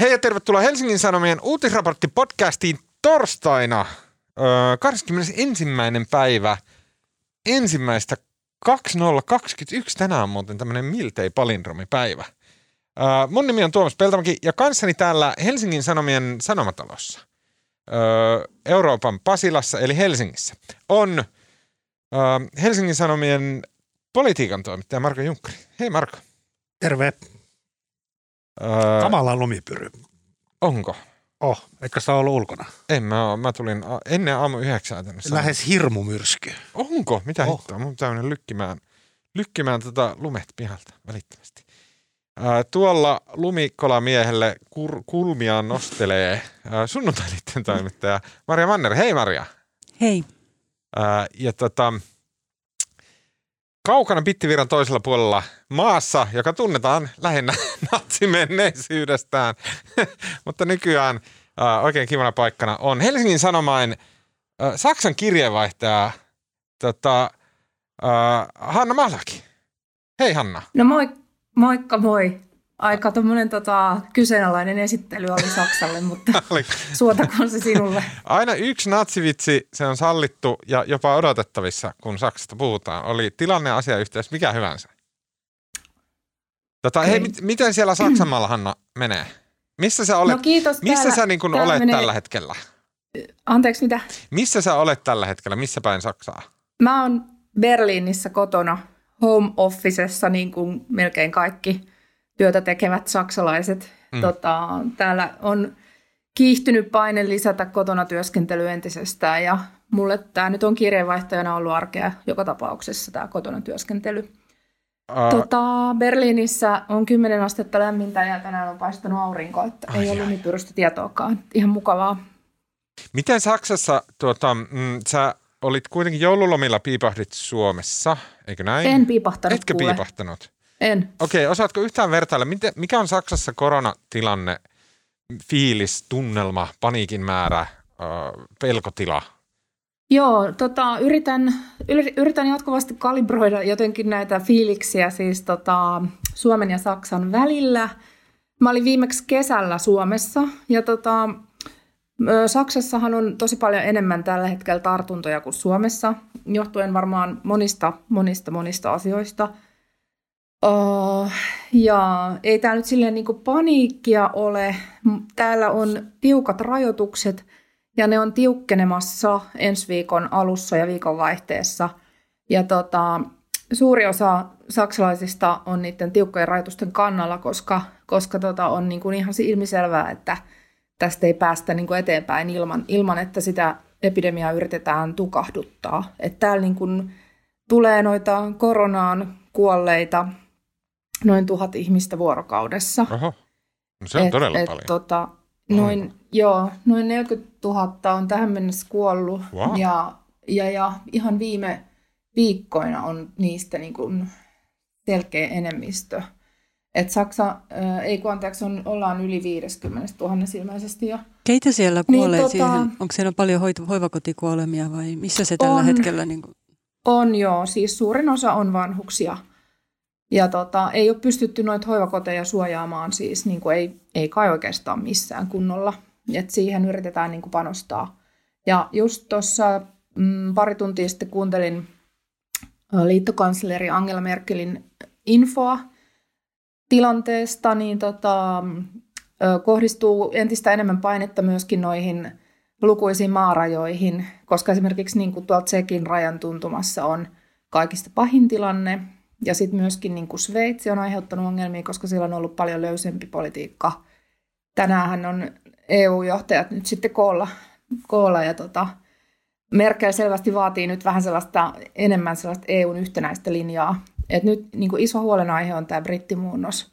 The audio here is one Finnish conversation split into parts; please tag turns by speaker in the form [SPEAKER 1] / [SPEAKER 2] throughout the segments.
[SPEAKER 1] Hei ja tervetuloa Helsingin Sanomien uutisraportti-podcastiin torstaina öö, 21. päivä ensimmäistä 2021. Tänään on muuten tämmöinen miltei palindromipäivä. Öö, mun nimi on Tuomas Peltomäki ja kanssani täällä Helsingin Sanomien Sanomatalossa öö, Euroopan Pasilassa eli Helsingissä on öö, Helsingin Sanomien politiikan toimittaja Marko Junkkari. Hei Marko.
[SPEAKER 2] Terve.
[SPEAKER 1] Öö,
[SPEAKER 2] Kamala lumipyry.
[SPEAKER 1] onko?
[SPEAKER 2] Oh, eikö sä ollut ulkona?
[SPEAKER 1] En mä oo. Mä tulin a- ennen aamu yhdeksää tänne. Sanomaan.
[SPEAKER 2] Lähes hirmumyrsky.
[SPEAKER 1] Onko? Mitä
[SPEAKER 2] Oh.
[SPEAKER 1] hittoa? Mun pitää mennä lykkimään, lykkimään tota lumet pihalta välittömästi. Ää, tuolla lumikolamiehelle kur, kulmiaan nostelee ää, sunnuntailiitten toimittaja Maria Manner. Hei Maria.
[SPEAKER 3] Hei.
[SPEAKER 1] Ää, ja tota, kaukana Bittiviran toisella puolella maassa, joka tunnetaan lähinnä natsimenneisyydestä, mutta nykyään ää, oikein kivana paikkana on Helsingin Sanomain ää, Saksan kirjeenvaihtaja tota, ää, Hanna Malaki. Hei Hanna.
[SPEAKER 4] No moi, moikka moi. Aika tuommoinen tota, kyseenalainen esittely oli Saksalle, mutta suotakoon se sinulle.
[SPEAKER 1] Aina yksi natsivitsi, se on sallittu ja jopa odotettavissa, kun Saksasta puhutaan. Oli tilanne asiayhteys, mikä hyvänsä. Tota, hei, mit, miten siellä Saksanmaalla, Hanna, menee? Missä sä olet,
[SPEAKER 4] No kiitos.
[SPEAKER 1] missä
[SPEAKER 4] täällä,
[SPEAKER 1] sä niin kun
[SPEAKER 4] täällä
[SPEAKER 1] olet
[SPEAKER 4] menee-
[SPEAKER 1] tällä hetkellä?
[SPEAKER 4] Anteeksi, mitä?
[SPEAKER 1] Missä sä olet tällä hetkellä? Missä päin Saksaa?
[SPEAKER 4] Mä oon Berliinissä kotona home officessa, niin kuin melkein kaikki työtä tekevät saksalaiset.
[SPEAKER 1] Mm.
[SPEAKER 4] Tota, täällä on kiihtynyt paine lisätä kotona työskentelyä entisestään ja mulle tämä nyt on kirjeenvaihtajana ollut arkea joka tapauksessa tämä kotona työskentely.
[SPEAKER 1] Uh,
[SPEAKER 4] Tota, Berliinissä on 10 astetta lämmintä ja tänään on paistanut aurinko, että
[SPEAKER 1] Ai
[SPEAKER 4] ei ole
[SPEAKER 1] ai.
[SPEAKER 4] lumipyrystä tietoakaan. Ihan mukavaa.
[SPEAKER 1] miten Saksassa, tuota, mm, sä olit kuitenkin joululomilla piipahdit Suomessa, eikö näin?
[SPEAKER 4] En piipahtanut
[SPEAKER 1] Etkö
[SPEAKER 4] kuule.
[SPEAKER 1] piipahtanut?
[SPEAKER 4] En.
[SPEAKER 1] Okei, osaatko yhtään vertailla, mikä on Saksassa koronatilanne, fiilis, tunnelma, paniikin määrä, pelkotila?
[SPEAKER 4] Joo, tota, yritän, yritän jatkuvasti kalibroida jotenkin näitä fiiliksiä siis tota, Suomen ja Saksan välillä. Mä olin viimeksi kesällä Suomessa ja tota, Saksassahan on tosi paljon enemmän tällä hetkellä tartuntoja kuin Suomessa, johtuen varmaan monista, monista, monista asioista. Oh, ja ei täällä nyt silleen niin paniikkia ole. Täällä on tiukat rajoitukset ja ne on tiukkenemassa ensi viikon alussa ja viikonvaihteessa. Ja tota, suuri osa saksalaisista on niiden tiukkojen rajoitusten kannalla, koska, koska tota on niin kuin ihan ilmiselvää, että tästä ei päästä niin kuin eteenpäin ilman, ilman, että sitä epidemiaa yritetään tukahduttaa. Että täällä niin kuin tulee noita koronaan kuolleita noin tuhat ihmistä vuorokaudessa.
[SPEAKER 1] Oho, no se on todella
[SPEAKER 4] et,
[SPEAKER 1] paljon.
[SPEAKER 4] Tota, noin, joo, noin 40 000 on tähän mennessä kuollut
[SPEAKER 1] Wow.
[SPEAKER 4] ja, ja, ja ihan viime viikkoina on niistä niin kuin selkeä enemmistö. Et Saksa, äh, ei kun anteeksi, on, ollaan yli 50 000 ilmeisesti jo.
[SPEAKER 3] Keitä siellä
[SPEAKER 4] Niin,
[SPEAKER 3] kuolee
[SPEAKER 4] tota-
[SPEAKER 3] siihen? Onko siellä paljon hoit- hoivakotikuolemia vai missä se tällä
[SPEAKER 4] On.
[SPEAKER 3] hetkellä? Niin kuin,
[SPEAKER 4] On joo, siis suurin osa on vanhuksia. Ja tota, ei ole pystytty noita hoivakoteja suojaamaan siis niin kuin ei, ei kai oikeastaan missään kunnolla. Et siihen yritetään niin kuin panostaa. Ja just tuossa mm, pari tuntia sitten kuuntelin liittokansleri Angela Merkelin infoa tilanteesta, niin tota, kohdistuu entistä enemmän painetta myöskin noihin lukuisiin maarajoihin, koska esimerkiksi niin kuin tuolta Tsekin rajan tuntumassa on kaikista pahin tilanne, ja sitten myöskin niin kuin Sveitsi on aiheuttanut ongelmia, koska siellä on ollut paljon löysempi politiikka. Tänään on EU-johtajat nyt sitten koolla, koolla ja tota, Merkel selvästi vaatii nyt vähän sellaista enemmän sellaista EUn yhtenäistä linjaa. Et nyt niin kuin iso huolenaihe on tämä brittimuunnos,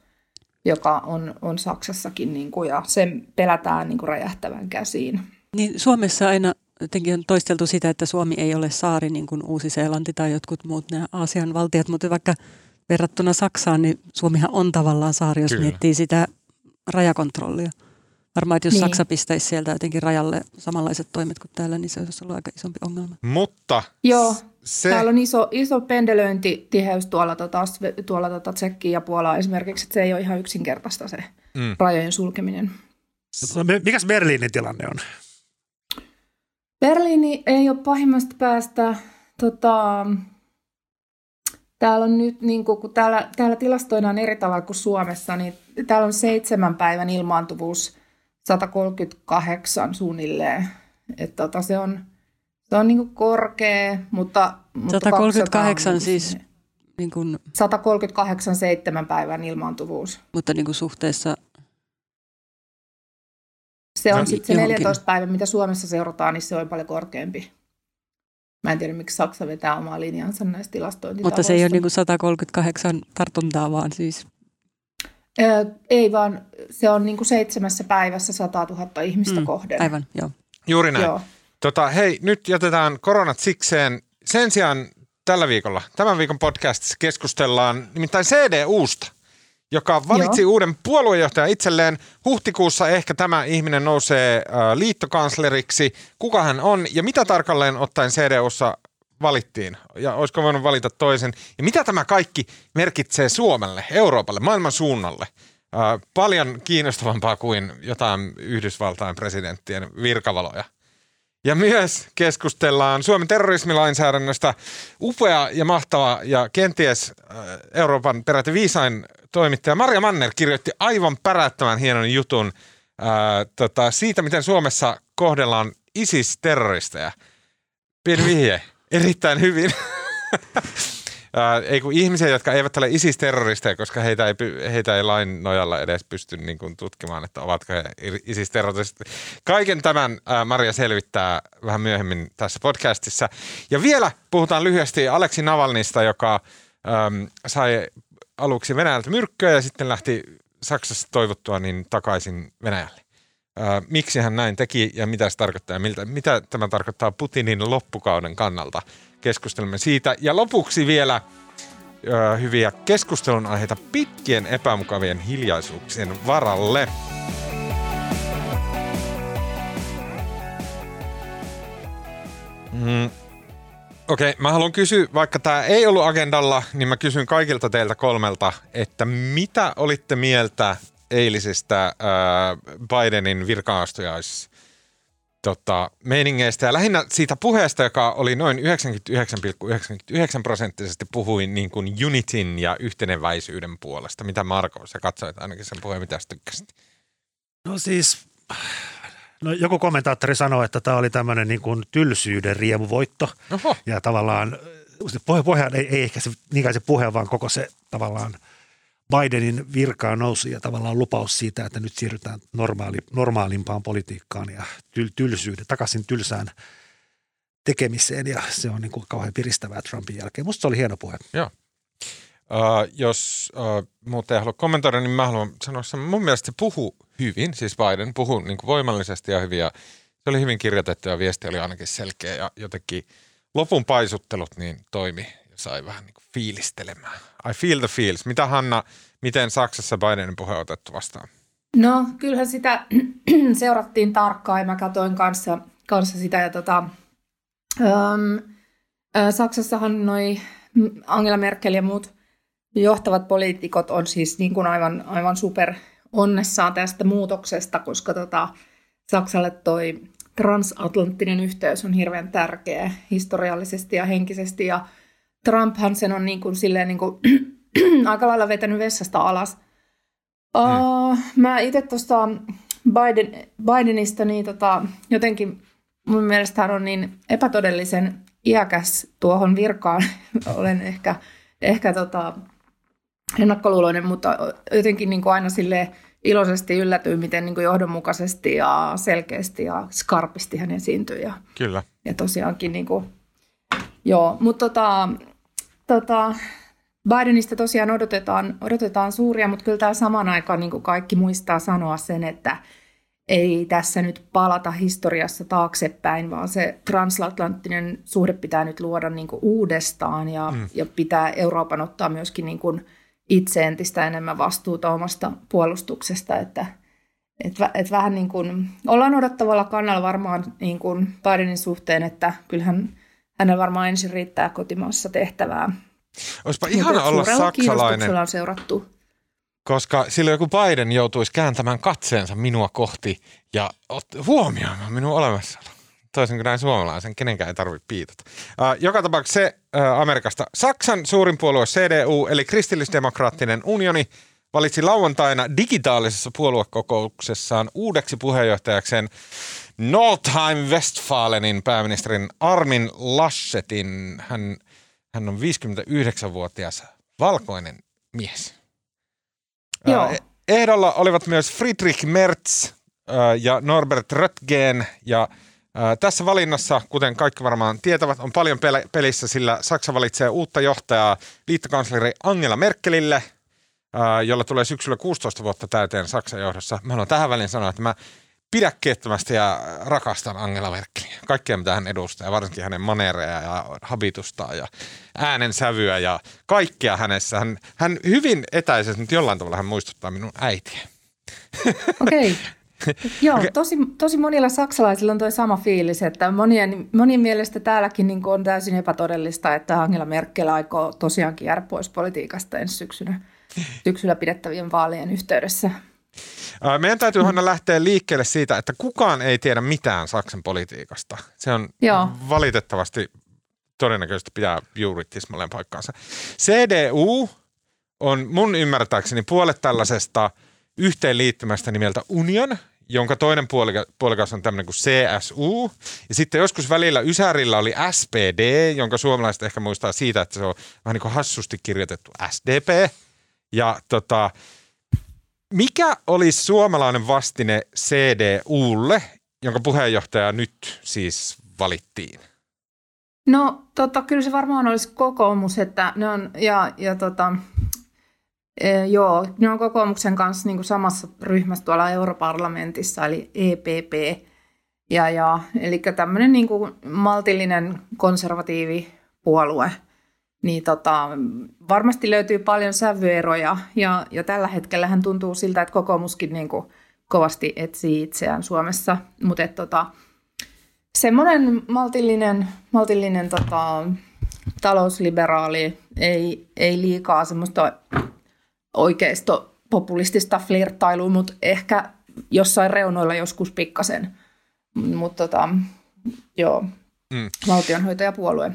[SPEAKER 4] joka on, on Saksassakin, niin kuin, ja sen pelätään niin kuin räjähtävän käsiin.
[SPEAKER 3] niin Suomessa aina jotenkin on toisteltu sitä, että Suomi ei ole saari niin kuin Uusi-Seelanti tai jotkut muut nämä Aasian valtiot, mutta vaikka verrattuna Saksaan, niin Suomihan on tavallaan saari, jos
[SPEAKER 1] Kyllä.
[SPEAKER 3] miettii sitä rajakontrollia. Varmaan, että jos
[SPEAKER 4] Niin.
[SPEAKER 3] Saksa pistäisi sieltä jotenkin rajalle samanlaiset toimet kuin täällä, niin se olisi ollut aika isompi ongelma.
[SPEAKER 1] Mutta
[SPEAKER 4] Joo,
[SPEAKER 1] se,
[SPEAKER 4] Täällä on iso, iso pendelöintitiheys tuolla, tota, tuolla tota Tsekkiä ja Puolaa esimerkiksi, että se ei ole ihan yksinkertaista se
[SPEAKER 1] Mm.
[SPEAKER 4] rajojen sulkeminen.
[SPEAKER 2] Mikäs Berliinin tilanne on?
[SPEAKER 4] Berliini ei ole pahimmasta päästä. Tota, täällä on nyt, niin kuin, kun täällä, täällä tilastoidaan eri tavalla kuin Suomessa, niin täällä on seitsemän päivän ilmaantuvuus 138 suunnilleen. Et tota, se on, se on niin kuin korkea, mutta... mutta
[SPEAKER 3] 138
[SPEAKER 4] 200 on
[SPEAKER 3] siis, niin kuin,
[SPEAKER 4] 138 seitsemän päivän ilmaantuvuus.
[SPEAKER 3] mutta niin kuin suhteessa,
[SPEAKER 4] Se on
[SPEAKER 3] No,
[SPEAKER 4] sitten se
[SPEAKER 3] johonkin.
[SPEAKER 4] 14 päivä, mitä Suomessa seurataan, niin se on paljon korkeampi. Mä en tiedä, miksi Saksa vetää omaa linjansa näistä tilastointitavoista.
[SPEAKER 3] mutta se ei ole niin kuin 138 tartuntaa, vaan siis
[SPEAKER 4] Ö, ei vaan, se on niin kuin seitsemässä päivässä 100 000 ihmistä
[SPEAKER 3] Mm,
[SPEAKER 4] kohden.
[SPEAKER 3] aivan, joo.
[SPEAKER 1] Juuri näin.
[SPEAKER 4] Joo.
[SPEAKER 1] Tota, hei, nyt jätetään koronat sikseen. Sen sijaan tällä viikolla, tämän viikon podcastissa keskustellaan nimittäin CDUsta, joka valitsi
[SPEAKER 4] Joo.
[SPEAKER 1] uuden puoluejohtajan itselleen. Huhtikuussa ehkä tämä ihminen nousee äh, liittokansleriksi. Kuka hän on ja mitä tarkalleen ottaen CDUssa valittiin? Ja olisiko voinut valita toisen? Ja mitä tämä kaikki merkitsee Suomelle, Euroopalle, maailman suunnalle? Äh, paljon kiinnostavampaa kuin jotain Yhdysvaltain presidenttien virkavaloja. Ja myös keskustellaan Suomen terrorismilainsäädännöstä. Upea ja mahtava ja kenties äh, Euroopan peräti viisain toimittaja Maria Manner kirjoitti aivan pärättömän hienon jutun ää, tota, siitä, miten Suomessa kohdellaan ISIS-terroristeja. Pieni vihje. Erittäin hyvin. Ää, ei kun ihmisiä, jotka eivät ole ISIS-terroristeja, koska heitä ei, heitä ei lain nojalla edes pysty niin kuin, tutkimaan, että ovatko he ISIS-terroristit. Kaiken tämän ää, Maria selvittää vähän myöhemmin tässä podcastissa. Ja vielä puhutaan lyhyesti Aleksi Navalnista, joka äm, sai aluksi Venäjältä myrkkyä ja sitten lähti Saksassa toivottua niin takaisin Venäjälle. Ää, miksi hän näin teki ja mitä se tarkoittaa ja miltä, mitä tämä tarkoittaa Putinin loppukauden kannalta. Keskustelemme siitä. Ja lopuksi vielä ö, hyviä keskustelun aiheita pitkien epämukavien hiljaisuuksien varalle. Mm. Okei, okay, mä haluan kysyä, vaikka tämä ei ollut agendalla, niin mä kysyn kaikilta teiltä kolmelta, että mitä olitte mieltä eilisestä ää, Bidenin virkaastojais tota, meiningeistä ja lähinnä siitä puheesta, joka oli noin 99,99 prosenttisesti puhui niin kuin unitin ja yhteneväisyyden puolesta. Mitä Marko, sä katsoit ainakin sen puheen, mitä sä tykkäsit?
[SPEAKER 2] No siis, no joku kommentaattori sanoi, että tämä oli tämmöinen niin kuin tylsyyden riemuvoitto.
[SPEAKER 1] Oho,
[SPEAKER 2] Ja tavallaan, puhe ei, ei ehkä se, niinkään se puhe, vaan koko se tavallaan Bidenin virkaan nousu ja tavallaan lupaus siitä, että nyt siirrytään normaali, normaalimpaan politiikkaan ja tyl, tylsyyden, takaisin tylsään tekemiseen ja se on niin kuin kauhean piristävää Trumpin jälkeen. Musta se oli hieno puhe.
[SPEAKER 1] Uh, jos uh, muut ei halua kommentoida, niin mä haluan sanoa sen. Mun mielestä puhu hyvin, siis Biden puhu niin kuin voimallisesti ja hyvin. Ja se oli hyvin kirjoitettu ja viesti oli ainakin selkeä ja jotenkin lopun paisuttelut niin toimi ja sai vähän niin kuin fiilistelemään. I feel the feels. Mitä Hanna, miten Saksassa Bidenin puhe on otettu vastaan?
[SPEAKER 4] No, kyllähän sitä seurattiin tarkkaan ja mä katsoin kanssa, kanssa sitä. Ja tota, äm, ä, Saksassahan noi Angela Merkel ja muut johtavat poliitikot on siis niin kuin aivan, aivan super onnessaan tästä muutoksesta, koska tota, Saksalle toi transatlanttinen yhteys on hirveän tärkeä historiallisesti ja henkisesti. Ja Trumphan sen on niin kuin, silleen niin kuin, aika lailla vetänyt vessasta alas. Uh, mä itse tuosta Biden, Bidenista niin tota, jotenkin mun mielestä hän on niin epätodellisen iäkäs tuohon virkaan. Olen ehkä, ehkä tota, ennakkoluuloinen, mutta jotenkin niin kuin aina sille iloisesti yllätyin, miten niin kuin johdonmukaisesti ja selkeästi ja skarpisti hän esiintyi. Ja,
[SPEAKER 1] Kyllä.
[SPEAKER 4] ja tosiaankin niin kuin, joo, mutta tota, tota, Bidenista tosiaan odotetaan, odotetaan suuria, mutta kyllä tämä saman aikaan niin kuin kaikki muistaa sanoa sen, että ei tässä nyt palata historiassa taaksepäin, vaan se transatlanttinen suhde pitää nyt luoda niin kuin uudestaan ja, mm. ja pitää Euroopan ottaa myöskin niin kuin itse entistä enemmän vastuuta omasta puolustuksesta, että et, et vähän niin kuin, ollaan odottavalla kannalla varmaan niin kuin Bidenin suhteen, että kyllähän hänellä varmaan ensin riittää kotimaassa tehtävää.
[SPEAKER 1] Olisipa
[SPEAKER 4] Mutta
[SPEAKER 1] ihana olla saksalainen.
[SPEAKER 4] on seurattu.
[SPEAKER 1] koska silloin joku Biden joutuisi kääntämään katseensa minua kohti ja huomioimaan minun olemassaolo. Toisin kuin näin suomalaisen, kenenkään ei tarvitse piitata. Joka tapauksessa se Amerikasta. Saksan suurin puolue CDU, eli kristillisdemokraattinen unioni, valitsi lauantaina digitaalisessa puoluekokouksessaan uudeksi puheenjohtajakseen Nordheim Westfalenin pääministerin Armin Laschetin. Hän, hän on 59-vuotias valkoinen mies.
[SPEAKER 4] Joo.
[SPEAKER 1] Ehdolla olivat myös Friedrich Merz ja Norbert Röttgen ja tässä valinnassa, kuten kaikki varmaan tietävät, on paljon pelissä, sillä Saksa valitsee uutta johtajaa liittokansleri Angela Merkelille, jolla tulee syksyllä 16 vuotta täyteen Saksan johdossa. Mä haluan tähän väliin sanoa, että mä pidäkkeettömästi ja rakastan Angela Merkeliä. Kaikkea, mitä hän edustaa, varsinkin hänen manereja ja habitustaan ja äänensävyä ja kaikkea hänessä. Hän, hän hyvin etäisesti, nyt jollain tavalla hän muistuttaa minun äitiä.
[SPEAKER 4] Okei. Okay. Joo, okay. tosi, tosi monilla saksalaisilla on tuo sama fiilis, että monien, monien mielestä täälläkin niin on täysin epätodellista, että Angela Merkel aikoo tosiaankin jäädä pois politiikasta ensi syksynä, syksyllä pidettävien vaalien yhteydessä.
[SPEAKER 1] Meidän täytyy aina lähteä liikkeelle siitä, että kukaan ei tiedä mitään Saksan politiikasta. Se on Joo. valitettavasti todennäköisesti pitää juuri tismalleen paikkaansa. CDU on mun ymmärtääkseni puolet tällaisesta yhteenliittymästä nimeltä Union, jonka toinen puolikas on tämmöinen kuin CSU. Ja sitten joskus välillä Ysärillä oli SPD, jonka suomalaiset ehkä muistaa siitä, että se on vähän niin kuin hassusti kirjoitettu SDP. Ja tota, mikä olisi suomalainen vastine CDUlle, jonka puheenjohtaja nyt siis valittiin?
[SPEAKER 4] No tota, kyllä se varmaan olisi kokoomus, että ne on, ja, ja tota, e, joo, ne on kokoomuksen kanssa niin samassa ryhmässä tuolla europarlamentissa, eli EPP. Ja, ja, eli tämmöinen niin kuin maltillinen konservatiivi puolue – niin tota, varmasti löytyy paljon sävyeroja ja, ja tällä hetkellä hän tuntuu siltä, että kokoomuskin niin kuin kovasti etsii itseään Suomessa, mutta tota, semmoinen maltillinen, maltillinen tota, talousliberaali, ei, ei liikaa semmoista oikeisto populistista flirttailua, mutta ehkä jossain reunoilla joskus pikkasen. Mutta tota, joo, mm. valtionhoitajapuolue.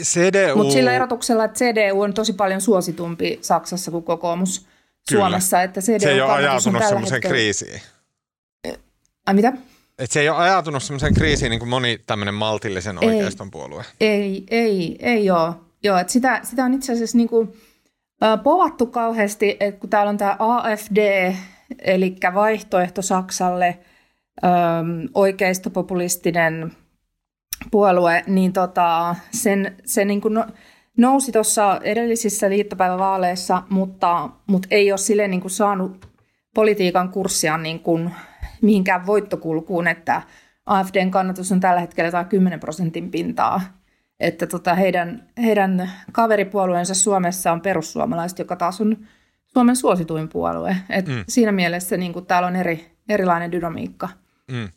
[SPEAKER 1] CDU...
[SPEAKER 4] Mutta sillä erotuksella, että CDU on tosi paljon suositumpi Saksassa kuin kokoomus Kyllä. Suomessa. Että CDU
[SPEAKER 1] se ei ole ajautunut semmoiseen kriisiin.
[SPEAKER 4] Ai mitä?
[SPEAKER 1] Et se ei ole ajautunut semmoiseen kriisiin niin kuin moni tämmöinen maltillisen oikeiston puolue.
[SPEAKER 4] Ei, ei, ei ole. Joo, että sitä, sitä on itse asiassa niin kuin, äh, povattu kauheasti, että kun täällä on tämä AFD, eli vaihtoehto Saksalle, ähm, oikeistopopulistinen puolue, niin tota, sen, se niin kuin no, nousi tuossa edellisissä liittopäivävaaleissa, mutta, mutta ei ole sille niin kuin saanut politiikan kurssia niin kuin mihinkään voittokulkuun, että AFDn kannatus on tällä hetkellä jotain 10 prosentin pintaa. Että tota heidän, heidän kaveripuolueensa Suomessa on perussuomalaiset, joka taas on Suomen suosituin puolue. Et mm. Siinä mielessä niin kuin täällä on eri, erilainen dynamiikka. Mm.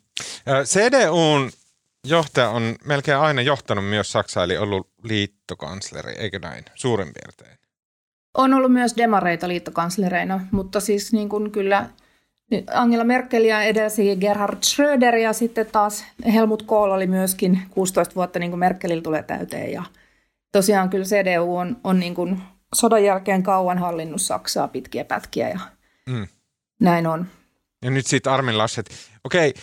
[SPEAKER 1] CDUn johtaja on melkein aina johtanut myös Saksaa, eli ollut liittokansleri, eikö näin, suurin piirtein?
[SPEAKER 4] On ollut myös demareita liittokanslereina, mutta siis niin kuin kyllä Angela Merkelia edelsi Gerhard Schröder ja sitten taas Helmut Kohl oli myöskin 16 vuotta niin kuin Merkelillä tulee täyteen. Ja tosiaan kyllä CDU on, on niin kuin sodan jälkeen kauan hallinnut Saksaa pitkiä pätkiä ja mm. näin on.
[SPEAKER 1] Ja nyt siitä Armin Laschet. Okei,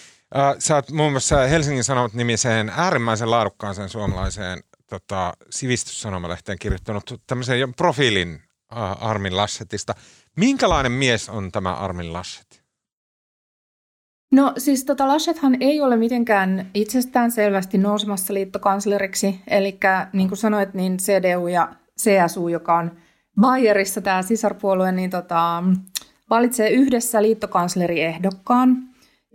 [SPEAKER 1] Sä oot muun muassa Helsingin Sanomat nimiseen äärimmäisen laadukkaaseen suomalaiseen tota, sivistyssanomalehteen kirjoittanut tämmöisen profiilin äh, Armin Lassetista. Minkälainen mies on tämä Armin Lasset?
[SPEAKER 4] No siis tota Laschethan ei ole mitenkään itsestään selvästi nousemassa liittokansleriksi. Eli niin kuin sanoit, niin CDU ja CSU, joka on Bayerissa tämä sisarpuolue, niin tota, valitsee yhdessä liittokansleriehdokkaan.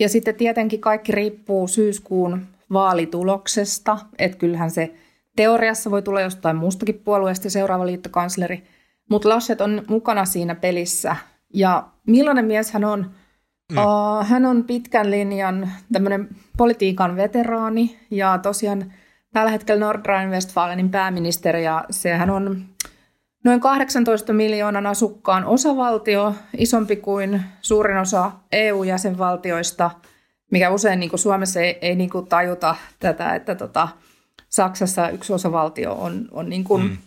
[SPEAKER 4] Ja sitten tietenkin kaikki riippuu syyskuun vaalituloksesta, että kyllähän se teoriassa voi tulla jostain muustakin puolueesta seuraava liittokansleri, mutta Laschet on mukana siinä pelissä. Ja millainen mies hän on? Mm. Uh, hän on pitkän linjan tämmöinen politiikan veteraani ja tosiaan tällä hetkellä Nordrhein-Westfalenin pääministeri ja sehän on noin 18 miljoonan asukkaan osavaltio, isompi kuin suurin osa EU-jäsenvaltioista, mikä usein niin kuin Suomessa ei, ei niin kuin tajuta tätä, että tota, Saksassa yksi osavaltio on, on niin kuin, mm.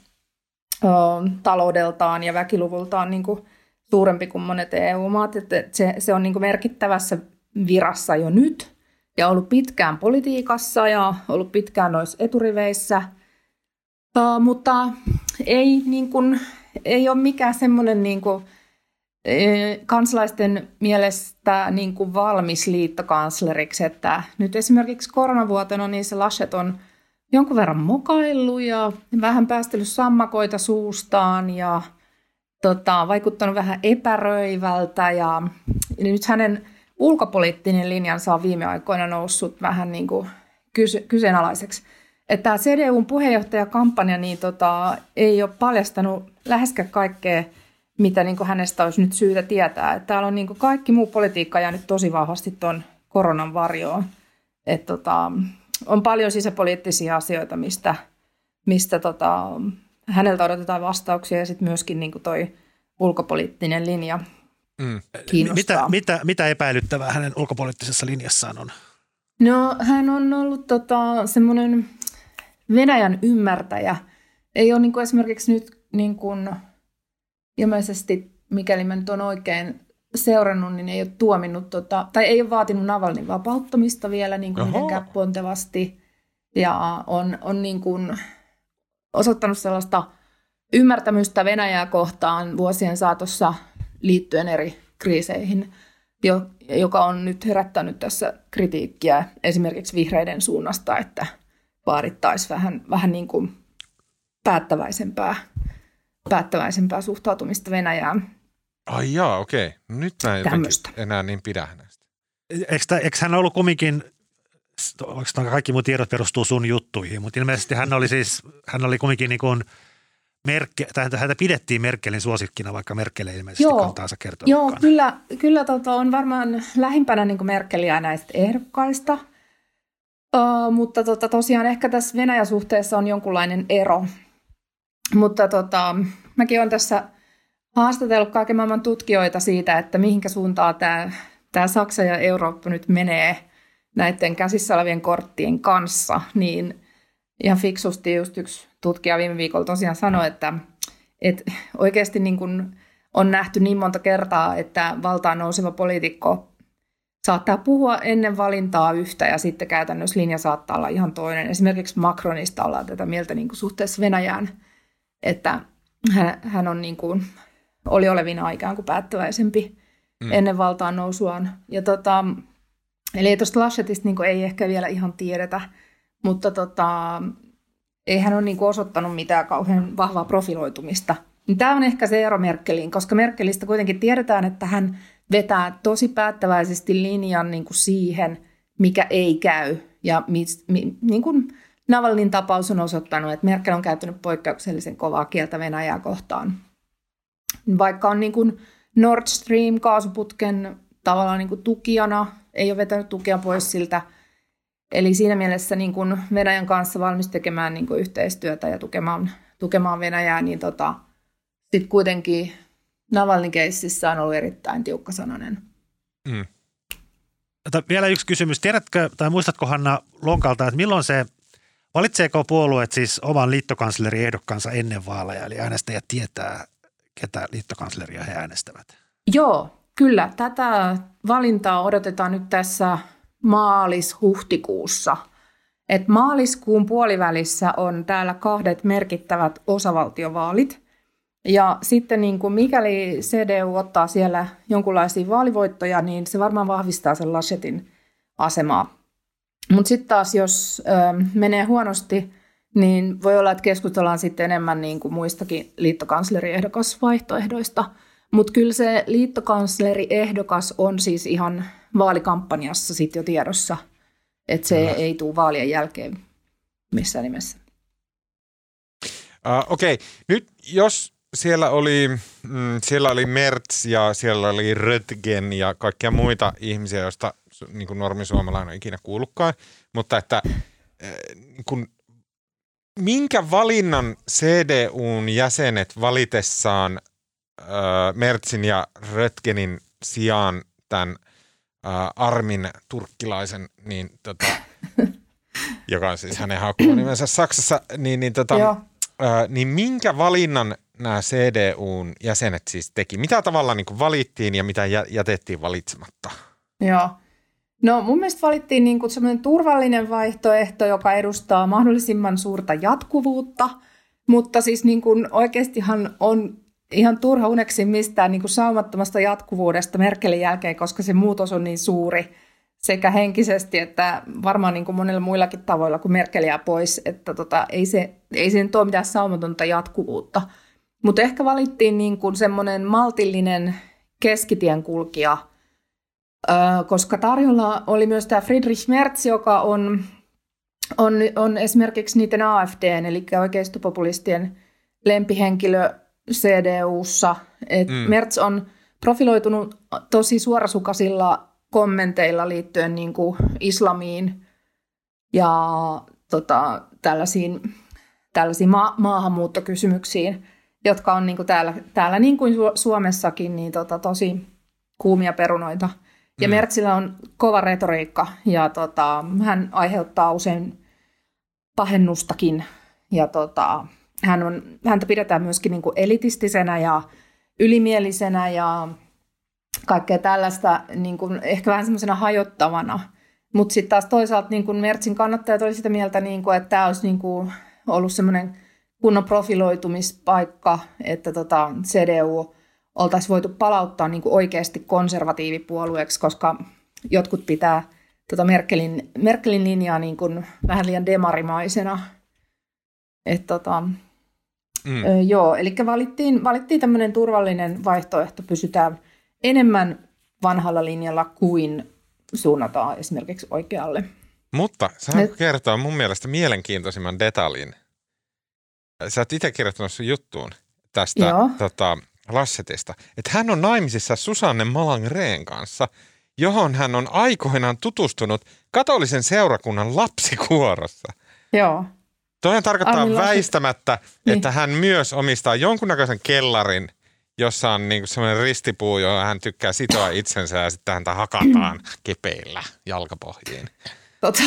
[SPEAKER 4] o, taloudeltaan ja väkiluvultaan niin kuin suurempi kuin monet EU-maat. Että se, se on niin kuin merkittävässä virassa jo nyt ja ollut pitkään politiikassa ja ollut pitkään noissa eturiveissä. Uh, mutta ei, niin kuin, ei ole mikään semmoinen niin kuin, e, kansalaisten mielestä niin kuin valmis liittokansleriksi, että nyt esimerkiksi koronavuotena niin se Laschet on jonkun verran mokaillut ja vähän päästellyt sammakoita suustaan ja tota, vaikuttanut vähän epäröivältä ja nyt hänen ulkopoliittinen linjansa on viime aikoina noussut vähän niin kuin kyse, kyseenalaiseksi. Että tämä CDUn puheenjohtajakampanja niin tota, ei ole paljastanut läheskään kaikkea, mitä niin kuin hänestä olisi nyt syytä tietää. Että täällä on niin kuin kaikki muu politiikka jäänyt tosi vahvasti tuon koronan varjoon. Että tota, on paljon sisäpoliittisia asioita, mistä, mistä tota, häneltä odotetaan vastauksia ja sitten myöskin niin kuin toi ulkopoliittinen linja
[SPEAKER 2] mm. Mitä, mitä, mitä epäilyttävää hänen ulkopoliittisessa linjassaan on?
[SPEAKER 4] No hän on ollut tota, semmoinen Venäjän ymmärtäjä. Ei ole niin kuin esimerkiksi nyt niin kuin, ilmeisesti, mikäli mä nyt on oikein seurannut, niin ei ole tuominnut, tota, tai ei ole vaatinut Navalnin vapauttamista vielä niin kuin mitenkään pontevasti. Ja on, on niin kuin osoittanut sellaista ymmärtämystä Venäjää kohtaan vuosien saatossa liittyen eri kriiseihin, joka on nyt herättänyt tässä kritiikkiä esimerkiksi vihreiden suunnasta, että vaadittaisiin vähän, vähän niin kuin päättäväisempää, päättäväisempää suhtautumista Venäjään.
[SPEAKER 1] Ai jaa, okei. Nyt mä en enää niin pidä hänestä.
[SPEAKER 2] Eikö, eikö hän ollut kumminkin, oikeastaan kaikki mun tiedot perustuu sun juttuihin, mutta ilmeisesti hän oli siis, hän oli kumminkin niin kuin – Merke, tai häntä pidettiin Merkelin suosikkina, vaikka Merkel ei ilmeisesti joo, kantaansa kertonut.
[SPEAKER 4] Joo, kyllä, kyllä tota, on varmaan lähimpänä niin Merkeliä näistä ehdokkaista. Uh, mutta tota, tosiaan ehkä tässä Venäjä-suhteessa on jonkunlainen ero. Mutta tota, mäkin olen tässä haastatellut kaiken maailman tutkijoita siitä, että mihinkä suuntaan tämä, tämä Saksa ja Eurooppa nyt menee näiden käsissä olevien korttien kanssa, niin ihan fiksusti just yksi tutkija viime viikolla tosiaan sanoi, että, että oikeasti niin kuin on nähty niin monta kertaa, että valtaan nouseva poliitikko saattaa puhua ennen valintaa yhtä ja sitten käytännössä linja saattaa olla ihan toinen. Esimerkiksi Macronista ollaan tätä mieltä niin kuin suhteessa Venäjään, että hän, hän on niin kuin, oli olevina ikään kuin päättäväisempi mm. ennen valtaan nousuaan. Ja tota, eli tuosta Laschetista niin ei ehkä vielä ihan tiedetä, mutta tota, ei hän ole niin kuin osoittanut mitään kauhean vahvaa profiloitumista. Tämä on ehkä se ero Merkeliin, koska Merkelistä kuitenkin tiedetään, että hän vetää tosi päättäväisesti linjan niin kuin siihen, mikä ei käy. Ja mis, mi, niin kuin Navalnin tapaus on osoittanut, että Merkel on käyttänyt poikkeuksellisen kovaa kieltä Venäjää kohtaan. Vaikka on niin kuin Nord Stream kaasuputken tavallaan niin kuin tukijana, ei ole vetänyt tukea pois siltä – Eli siinä mielessä niin kuin Venäjän kanssa valmis tekemään niin kuin yhteistyötä ja tukemaan, tukemaan Venäjää, niin tota, sitten kuitenkin Navalnin keississä on ollut erittäin tiukkasanainen. Mm.
[SPEAKER 2] Vielä yksi kysymys. Tiedätkö tai muistatko Hanna Lonkalta, että milloin se, valitseeko puolueet siis oman liittokansleri ehdokkaansa ennen vaaleja, eli äänestäjät tietää, ketä liittokansleria he äänestävät?
[SPEAKER 4] Joo, kyllä. Tätä valintaa odotetaan nyt tässä maalis-huhtikuussa. Et maaliskuun puolivälissä on täällä kahdet merkittävät osavaltiovaalit. Ja sitten niin kuin mikäli CDU ottaa siellä jonkunlaisia vaalivoittoja, niin se varmaan vahvistaa sen Laschetin asemaa. Mutta sitten taas, jos ö, menee huonosti, niin voi olla, että keskustellaan sitten enemmän niin kuin muistakin liittokansleriehdokasvaihtoehdoista. Mutta kyllä se liittokansleri-ehdokas on siis ihan vaalikampanjassa sitten jo tiedossa, että se ei tule vaalien jälkeen missään nimessä.
[SPEAKER 1] Uh, Okei, okay. nyt jos siellä oli, mm, siellä oli Mertz ja siellä oli Rötgen ja kaikkia muita ihmisiä, joista niin kuin normisuomalainen on ikinä kuullutkaan, mutta että äh, kun minkä valinnan CDUn jäsenet valitessaan äh, Mertsin ja Rötgenin sijaan tämän äh, Armin turkkilaisen, niin tota, joka on siis hänen hakkua nimensä Saksassa, niin, niin, tota, äh, niin minkä valinnan nämä CDUn jäsenet siis teki? Mitä tavalla niin kuin valittiin ja mitä jä- jätettiin valitsematta?
[SPEAKER 4] Joo. No mun mielestä valittiin niin kuin semmoinen turvallinen vaihtoehto, joka edustaa mahdollisimman suurta jatkuvuutta, mutta siis niin kuin oikeastihan on ihan turha uneksi mistään niin kuin saumattomasta jatkuvuudesta Merkelin jälkeen, koska se muutos on niin suuri sekä henkisesti että varmaan niin kuin monilla muillakin tavoilla kuin Merkeliä pois, että tota, ei, se, ei se nyt ole mitään saumatonta jatkuvuutta. Mutta ehkä valittiin niin kuin semmoinen maltillinen keskitien kulkija, koska tarjolla oli myös tämä Friedrich Merz, joka on, on, on esimerkiksi niiden AFDn, eli oikeistopopulistien lempihenkilö CDUssa. Et
[SPEAKER 1] Mm.
[SPEAKER 4] Merz on profiloitunut tosi suorasukaisilla kommenteilla liittyen niin kuin islamiin ja tota, tällaisiin, tällaisiin ma- maahanmuuttokysymyksiin, jotka on niin kuin täällä, täällä niin kuin Su- Suomessakin niin tota, tosi kuumia perunoita. Ja
[SPEAKER 1] Mm.
[SPEAKER 4] mm. Mertsillä on kova retoriikka ja tota, hän aiheuttaa usein pahennustakin. Ja tota, hän on, häntä pidetään myöskin niin kuin elitistisenä ja ylimielisenä ja kaikkea tällaista niin kuin ehkä vähän semmoisena hajottavana. Mutta sitten taas toisaalta niin kuin Mertsin kannattajat oli sitä mieltä, niin kuin, että tämä olisi niin kuin ollut semmoinen kunnon profiloitumispaikka, että tota CDU oltaisiin voitu palauttaa niin kuin oikeasti konservatiivipuolueeksi, koska jotkut pitää tota Merkelin, Merkelin linjaa niin kuin vähän liian demarimaisena. Et tota,
[SPEAKER 1] Mm.
[SPEAKER 4] Ö, joo, eli valittiin, valittiin tämmöinen turvallinen vaihtoehto, pysytään enemmän vanhalla linjalla kuin suunnataan esimerkiksi oikealle.
[SPEAKER 1] Mutta saanko
[SPEAKER 4] Et-
[SPEAKER 1] kertoa mun mielestä mielenkiintoisimman detaljin? Sä oot itse kirjoittanut sun juttuun tästä
[SPEAKER 4] Joo.
[SPEAKER 1] tota, Lassetista, että hän on naimisissa Susanne Malangreen kanssa, johon hän on aikoinaan tutustunut katolisen seurakunnan lapsikuorossa.
[SPEAKER 4] Joo,
[SPEAKER 1] Toinen tarkoittaa
[SPEAKER 4] Armin Laschet-
[SPEAKER 1] väistämättä,
[SPEAKER 4] Niin.
[SPEAKER 1] että hän myös omistaa jonkunnäköisen kellarin, jossa on niinku semmoinen ristipuu, johon hän tykkää sitoa itsensä ja sitten häntä hakataan kepeillä jalkapohjiin.
[SPEAKER 4] Tota,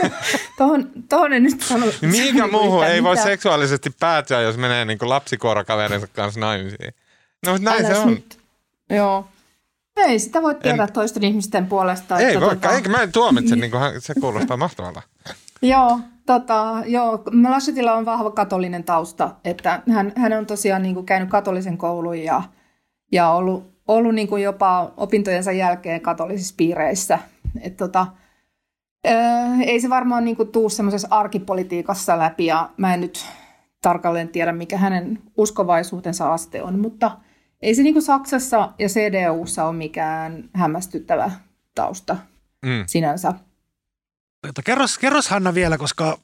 [SPEAKER 4] tohon, tohon en nyt sano.
[SPEAKER 1] Mihinkä
[SPEAKER 4] sano
[SPEAKER 1] muuhun ei voi
[SPEAKER 4] mitään.
[SPEAKER 1] seksuaalisesti päätyä, jos menee niinku lapsikuorakaverinsa kanssa naimisiin? No mutta näin
[SPEAKER 4] Äläs
[SPEAKER 1] se on.
[SPEAKER 4] Nyt. Joo. Ei sitä voi tietää en... toisten ihmisten puolesta.
[SPEAKER 1] Ei
[SPEAKER 4] että
[SPEAKER 1] voi,
[SPEAKER 4] tota-
[SPEAKER 1] eikä mä en tuomitse, niin kuin se kuulostaa mahtavalta.
[SPEAKER 4] Joo, tota, joo. Laschetilla on vahva katolinen tausta, että hän, hän on tosiaan niin kuin käynyt katolisen koulun ja, ja ollut, ollut niin kuin jopa opintojensa jälkeen katolisissa piireissä. Et tota, ää, ei se varmaan niin kuin tuu semmoisessa arkipolitiikassa läpi ja mä en nyt tarkalleen tiedä, mikä hänen uskovaisuutensa aste on, mutta ei se niin kuin Saksassa ja CDUssa ole mikään hämmästyttävä tausta
[SPEAKER 1] Mm.
[SPEAKER 4] sinänsä.
[SPEAKER 2] Kerros, kerros Hanna vielä, koska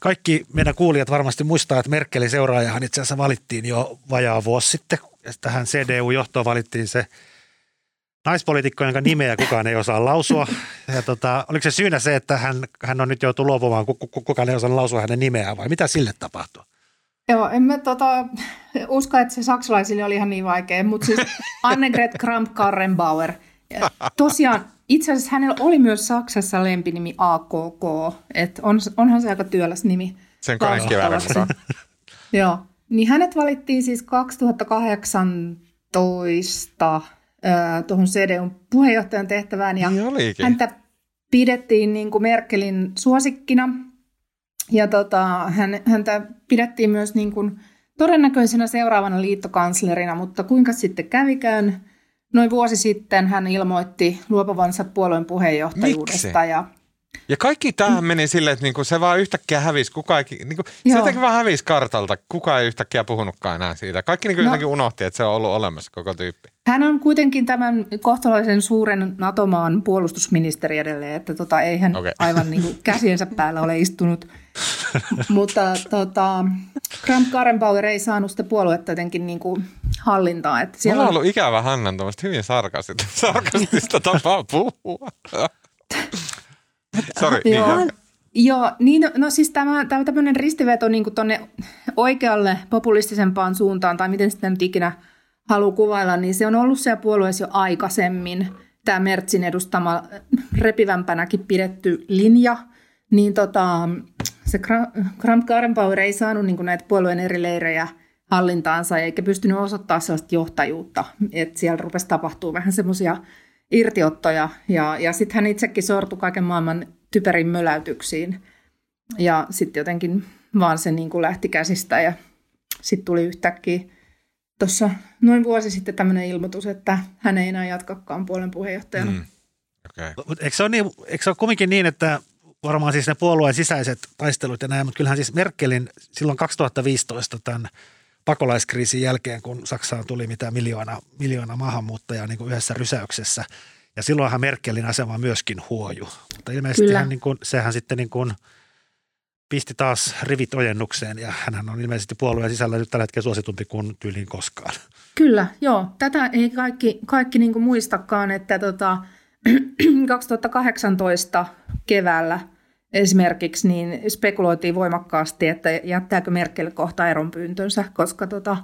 [SPEAKER 2] kaikki meidän kuulijat varmasti muistaa, että Merkelin seuraajahan itse asiassa valittiin jo vajaa vuosi sitten. Ja tähän CDU-johtoon valittiin se naispoliitikko, jonka nimeä kukaan ei osaa lausua. Ja tota, oliko se syynä se, että hän, hän on nyt joutunut luopumaan, ku- ku- kukaan ei osaa lausua hänen nimeään vai mitä sille tapahtui?
[SPEAKER 4] Joo, en mä tota, usko, että se saksalaisille oli ihan niin vaikea, mutta siis Annegret Kramp-Karrenbauer. Tosiaan, itse asiassa hänellä oli myös Saksassa lempinimi AKK, että on, onhan se aika työläs nimi.
[SPEAKER 1] Sen mukaan.
[SPEAKER 4] Joo, niin hänet valittiin siis 2018 tuohon CDUn puheenjohtajan tehtävään ja
[SPEAKER 1] Niin olikin.
[SPEAKER 4] häntä pidettiin niin kuin Merkelin suosikkina ja tota, hän, häntä pidettiin myös niin kuin todennäköisenä seuraavana liittokanslerina, mutta kuinka sitten kävikään? Noin vuosi sitten hän ilmoitti luopuvansa puolueen puheenjohtajuudesta
[SPEAKER 1] Miksi?
[SPEAKER 4] ja
[SPEAKER 1] Ja kaikki tämähän meni silleen, että niinku se vaan yhtäkkiä hävisi, kuka ei, niinku, se jotenkin vaan hävisi kartalta, kuka ei yhtäkkiä puhunutkaan enää siitä. Kaikki niinku
[SPEAKER 4] No.
[SPEAKER 1] jotenkin unohti, että se on ollut olemassa koko tyyppi.
[SPEAKER 4] Hän on kuitenkin tämän kohtalaisen suuren NATO-maan puolustusministeri edelleen, että tota, ei hän okay. aivan niin kuin käsiensä päällä ole istunut. Mutta tota, Kramp Karrenbauer ei saanut sitä puoluetta jotenkin niin kuin hallintaa. Että
[SPEAKER 1] Siellä
[SPEAKER 4] siellä
[SPEAKER 1] on ollut ikävä Hannan hyvin sarkastista, sarkastista tapaa puhua. Sori, niin
[SPEAKER 4] Joo. Joo, niin, no siis tämä, tämä tämmöinen ristiveto niin tuonne oikealle populistisempaan suuntaan, tai miten sitä nyt ikinä haluaa kuvailla, niin se on ollut siellä puolueessa jo aikaisemmin. Tämä Mertsin edustama repivämpänäkin pidetty linja, niin tota, se Kramp Karrenbauer ei saanut niin näitä puolueen eri leirejä hallintaansa, eikä pystynyt osoittamaan sellaista johtajuutta, että siellä rupesi tapahtuu vähän semmoisia irtiottoja, ja, ja sitten hän itsekin sortui kaiken maailman typerin möläytyksiin. Ja sitten jotenkin vaan se niin kuin lähti käsistä ja sitten tuli yhtäkkiä tuossa noin vuosi sitten tämmöinen ilmoitus, että hän ei enää jatkakaan puolen puheenjohtajana. Mm.
[SPEAKER 2] Okay. Eikö, se ole niin, eikö se ole kumminkin niin, että varmaan siis ne puolueen sisäiset taistelut ja näin, mutta kyllähän siis Merkelin silloin 2015 tämän pakolaiskriisin jälkeen, kun Saksaan tuli mitä miljoona, miljoona maahanmuuttajaa niin kuin yhdessä rysäyksessä – ja silloinhan Merkelin asema myöskin huoju. Mutta ilmeisesti hän, niin kuin, sehän sitten niin kuin pisti taas rivit ojennukseen ja hän on ilmeisesti puolueen sisällä nyt tällä hetkellä suositumpi kuin tyyliin koskaan.
[SPEAKER 4] Kyllä, joo. Tätä ei kaikki, kaikki niin kuin muistakaan, että tota, 2018 keväällä esimerkiksi niin spekuloitiin voimakkaasti, että jättääkö Merkel kohta eronpyyntönsä, koska tota,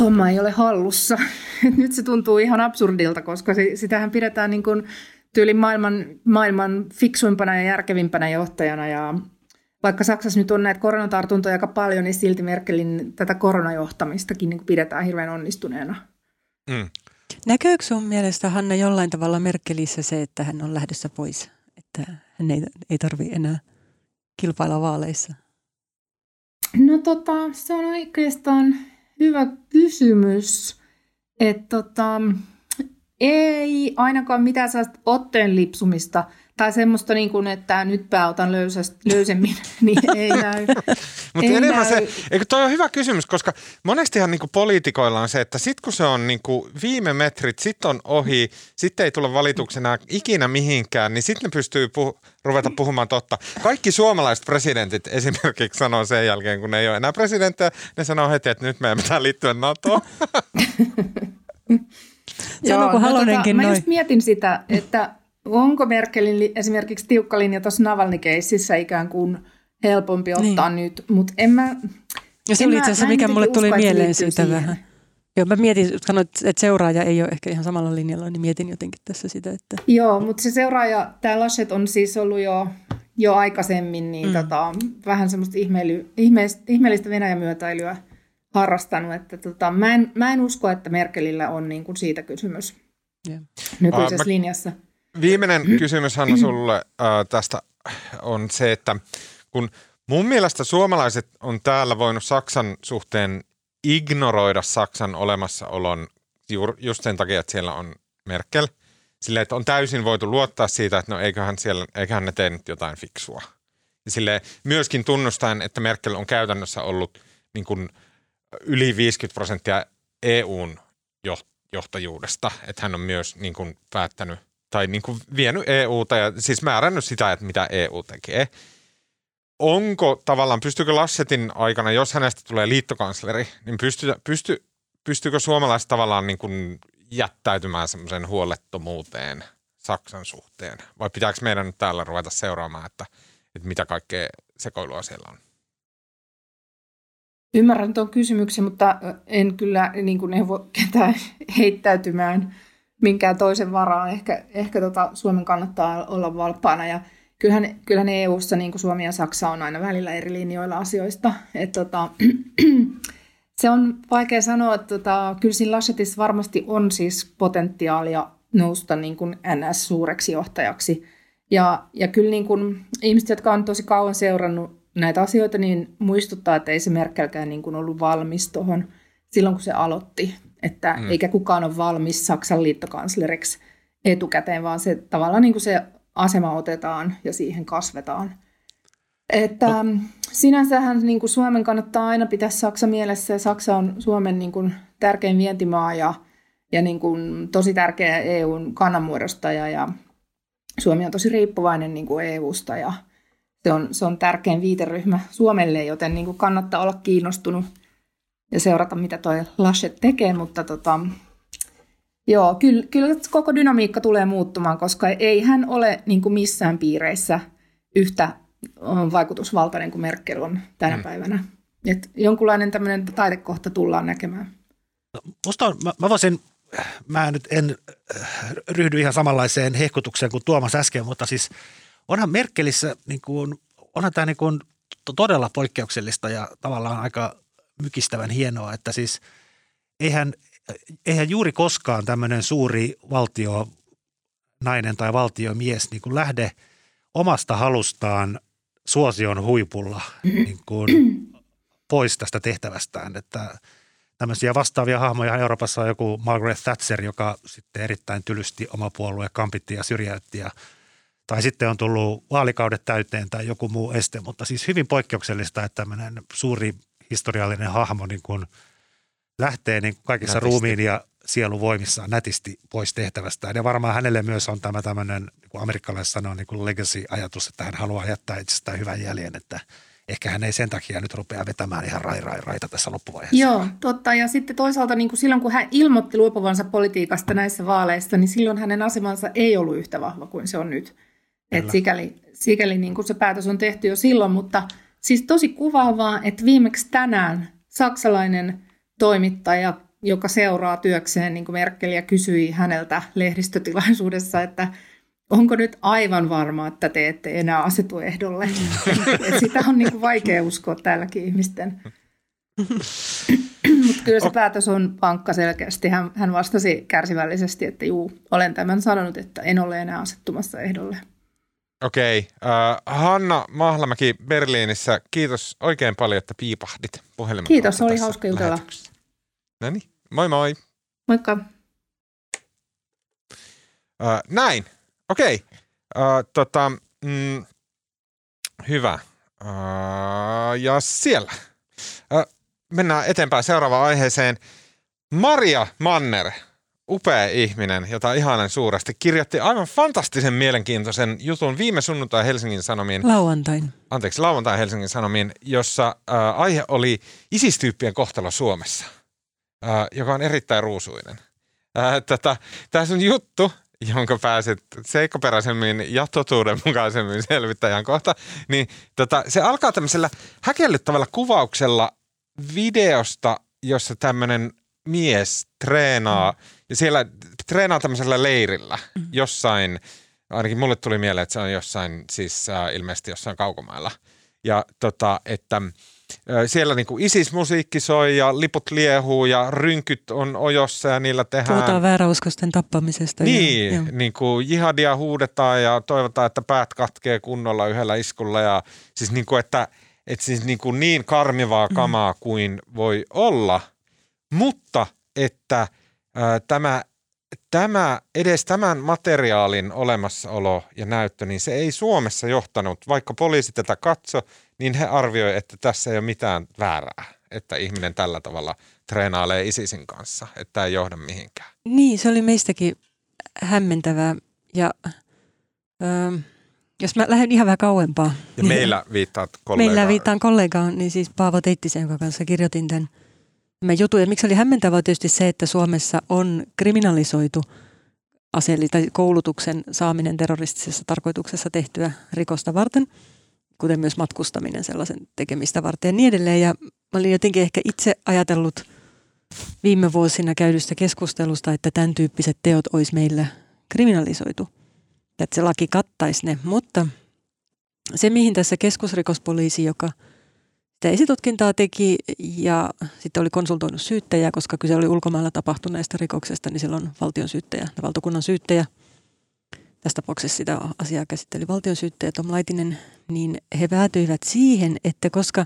[SPEAKER 4] homma ei ole hallussa. Nyt se tuntuu ihan absurdilta, koska sitähän pidetään niin kuin tyylin maailman, maailman fiksuimpana ja järkevimpänä johtajana. Ja vaikka Saksassa nyt on näitä koronatartuntoja aika paljon, niin silti Merkelin tätä koronajohtamistakin niin pidetään hirveän onnistuneena. Mm.
[SPEAKER 3] Näkyykö sun mielestä, Hanna, jollain tavalla Merkelissä se, että hän on lähdössä pois? Että hän ei, ei tarvi enää kilpailla vaaleissa?
[SPEAKER 4] No tota, se on oikeastaan hyvä kysymys. Että tota, ei ainakaan mitään sellaista otteen lipsumista tai semmoista, niin kuin, että nyt otan löysäst, löysemmin, niin ei näy.
[SPEAKER 1] Mutta enemmän näy. se, eikö toi on hyvä kysymys, koska monestihan niin kuin poliitikoilla on se, että sit kun se on niin kuin viime metrit, sit on ohi, sitten ei tule valituksena ikinä mihinkään, niin sitten ne pystyy puh- ruveta puhumaan totta. Kaikki suomalaiset presidentit esimerkiksi sanoo sen jälkeen, kun ne ei ole enää presidenttejä, ne sanoo heti, että nyt meidän pitää liittyä NATOon.
[SPEAKER 4] Joo, no, tota, mä just mietin sitä, että onko Merkelin esimerkiksi tiukka linja tuossa Navalny-keississä ikään kuin helpompi ottaa niin. nyt, mutta en mä...
[SPEAKER 3] Ja se oli itse asiassa, mikä mulle tuli mieleen siitä siihen. vähän. Joo, mä mietin, sanoit, että seuraaja ei ole ehkä ihan samalla linjalla, niin mietin jotenkin tässä sitä, että...
[SPEAKER 4] Joo, mutta se seuraaja, tämä Laschet on siis ollut jo, jo aikaisemmin niin mm. tota, vähän semmoista ihmeily, ihmeellistä, ihmeellistä Venäjän myötäilyä harrastanut, että tota, mä, en, mä en usko, että Merkelillä on niin kuin siitä kysymys yeah. nykyisessä uh, mä... linjassa.
[SPEAKER 1] Viimeinen kysymys Hanna sulle äh, tästä on se, että kun mun mielestä suomalaiset on täällä voinut Saksan suhteen ignoroida Saksan olemassaolon juur, just sen takia, että siellä on Merkel. Silleen, että on täysin voitu luottaa siitä, että no eiköhän, siellä, eiköhän ne tee nyt jotain fiksua. Ja sille myöskin tunnustaen, että Merkel on käytännössä ollut niin kuin yli 50 prosenttia EUn johtajuudesta. Että hän on myös niin kuin päättänyt tai niin kuin vienyt EUta ja siis määrännyt sitä, että mitä EU tekee. Onko tavallaan, pystyykö Lassetin aikana, jos hänestä tulee liittokansleri, niin pysty, pysty, pystyykö suomalaiset tavallaan niin kuin jättäytymään semmoisen huolettomuuteen Saksan suhteen? Vai pitääkö meidän nyt täällä ruveta seuraamaan, että, että mitä kaikkea sekoilua siellä on?
[SPEAKER 4] Ymmärrän tuon kysymyksen, mutta en kyllä niin kuin neuvo ketään heittäytymään minkään toisen varaan. Ehkä, ehkä tota Suomen kannattaa olla valppaana ja kyllähän, kyllähän EU-ssa niin kuin Suomi ja Saksa on aina välillä eri linjoilla asioista. Et tota, se on vaikea sanoa, että tota, kyllä siinä Laschetissa varmasti on siis potentiaalia nousta niin kuin NS-suureksi johtajaksi. Ja, ja kyllä niin kuin ihmiset, jotka on tosi kauan seurannut näitä asioita, niin muistuttaa, että ei se Merkelkään niin kuin ollut valmis tuohon silloin, kun se aloitti että mm. eikä kukaan ole valmis Saksan liittokansleriksi etukäteen, vaan se tavallaan niin kuin se asema otetaan ja siihen kasvetaan. Että no. sinänsähän niin kuin Suomen kannattaa aina pitää Saksa mielessä ja Saksa on Suomen niin kuin tärkein vientimaa ja, ja niin kuin tosi tärkeä EUn kannanmuodostaja ja Suomi on tosi riippuvainen niin kuin EUsta ja se on, se on tärkein viiteryhmä Suomelle, joten niin kuin kannattaa olla kiinnostunut – ja seurata, mitä toi Laschet tekee, mutta tota, joo, kyllä, kyllä koko dynamiikka tulee muuttumaan, koska ei hän ole niin kuin missään piireissä yhtä vaikutusvaltainen kuin Merkel on tänä mm. päivänä. Et jonkunlainen tämmöinen taidekohta tullaan näkemään.
[SPEAKER 2] No, musta on, mä, mä voisin, mä nyt en äh, ryhdy ihan samanlaiseen hehkutukseen kuin Tuomas äsken, mutta siis onhan Merkelissä, niin kuin, onhan tämä niin kuin todella poikkeuksellista ja tavallaan aika mykistävän hienoa, että siis eihän, eihän juuri koskaan tämmöinen suuri valtio nainen tai valtiomies niin kuin lähde omasta halustaan suosion huipulla niin kuin pois tästä tehtävästään. Että tämmöisiä vastaavia hahmoja Euroopassa on joku Margaret Thatcher, joka sitten erittäin tylysti oma puolue kampitti ja syrjäytti ja tai sitten on tullut vaalikaudet täyteen tai joku muu este, mutta siis hyvin poikkeuksellista, että tämmöinen suuri historiallinen hahmo niin kuin lähtee niin kaikissa nätisti. ruumiin ja sieluvoimissaan nätisti pois tehtävästään. Ja varmaan hänelle myös on tämä tämmöinen, niin kuin amerikkalaiset sanoo, niin kuin legacy-ajatus, että hän haluaa jättää itsestään hyvän jäljen, että ehkä hän ei sen takia nyt rupea vetämään ihan rai, rai, raita tässä loppuvaiheessa.
[SPEAKER 4] Joo, totta. Ja sitten toisaalta niin kuin silloin, kun hän ilmoitti luopuvansa politiikasta näissä vaaleissa, niin silloin hänen asemansa ei ollut yhtä vahva kuin se on nyt. Et sikäli sikäli niin kuin se päätös on tehty jo silloin, mutta siis tosi kuvaavaa, että viimeksi tänään saksalainen toimittaja, joka seuraa työkseen niin kuin Merkeliä, kysyi häneltä lehdistötilaisuudessa, että onko nyt aivan varma, että te ette enää asetu ehdolle. sitä on niin kuin vaikea uskoa täälläkin ihmisten. Mutta kyllä se päätös on pankka selkeästi. Hän, hän vastasi kärsivällisesti, että juu, olen tämän sanonut, että en ole enää asettumassa ehdolle.
[SPEAKER 1] Okei. Okay. Uh, äh, Hanna Mahlamäki Berliinissä, kiitos oikein paljon, että piipahdit puhelimen
[SPEAKER 4] Kiitos, oli hauska jutella.
[SPEAKER 1] No niin, moi moi.
[SPEAKER 4] Moikka.
[SPEAKER 1] Uh, näin, okei. Okay. Uh, tota, mm, hyvä. Uh, ja siellä. Uh, mennään eteenpäin seuraavaan aiheeseen. Maria Manner – upea ihminen, jota ihanen suuresti, kirjoitti aivan fantastisen mielenkiintoisen jutun viime sunnuntai Helsingin Sanomiin.
[SPEAKER 3] Lauantain.
[SPEAKER 1] Anteeksi, lauantai Helsingin Sanomiin, jossa äh, aihe oli isistyyppien kohtalo Suomessa, äh, joka on erittäin ruusuinen. Äh, tätä, tässä on juttu, jonka pääset seikkaperäisemmin ja totuudenmukaisemmin selvittäjän kohta, niin tota, se alkaa tämmöisellä häkellyttävällä kuvauksella videosta, jossa tämmöinen mies treenaa, mm. Ja siellä treenaa tämmöisellä leirillä mm. jossain, ainakin mulle tuli mieleen, että se on jossain, siis äh, ilmeisesti jossain kaukomailla. Ja tota, että äh, siellä niinku ISIS-musiikki soi ja liput liehuu ja rynkyt on ojossa ja niillä tehdään...
[SPEAKER 3] Puhutaan vääräuskosten tappamisesta.
[SPEAKER 1] Niin, ja, niin kuin jihadia huudetaan ja toivotaan, että päät katkee kunnolla yhdellä iskulla ja siis niin kuin, että, että siis niin, kuin niin karmivaa mm. kamaa kuin voi olla – mutta että tämä, tämä, edes tämän materiaalin olemassaolo ja näyttö, niin se ei Suomessa johtanut, vaikka poliisi tätä katso, niin he arvioi, että tässä ei ole mitään väärää, että ihminen tällä tavalla treenailee ISISin kanssa, että tämä ei johda mihinkään.
[SPEAKER 3] Niin, se oli meistäkin hämmentävää ja... Öö, jos mä lähden ihan vähän kauempaa. Ja
[SPEAKER 1] niin meillä viittaat kollegaan.
[SPEAKER 3] Meillä viittaan kollegaan, niin siis Paavo Teittisen, jonka kanssa kirjoitin tämän – mä jutun, ja miksi oli hämmentävää tietysti se, että Suomessa on kriminalisoitu aseelli- tai koulutuksen saaminen terroristisessa tarkoituksessa tehtyä rikosta varten, kuten myös matkustaminen sellaisen tekemistä varten ja niin edelleen. Ja mä olin jotenkin ehkä itse ajatellut viime vuosina käydystä keskustelusta, että tämän tyyppiset teot olisi meillä kriminalisoitu, että se laki kattaisi ne. Mutta se, mihin tässä keskusrikospoliisi, joka – sitä esitutkintaa teki ja sitten oli konsultoinut syyttäjää, koska kyse oli ulkomailla tapahtuneesta rikoksesta, niin silloin valtion syyttäjä ja valtakunnan syyttäjä, tässä tapauksessa sitä asiaa käsitteli valtion syyttäjä Tom Laitinen, niin he päätyivät siihen, että koska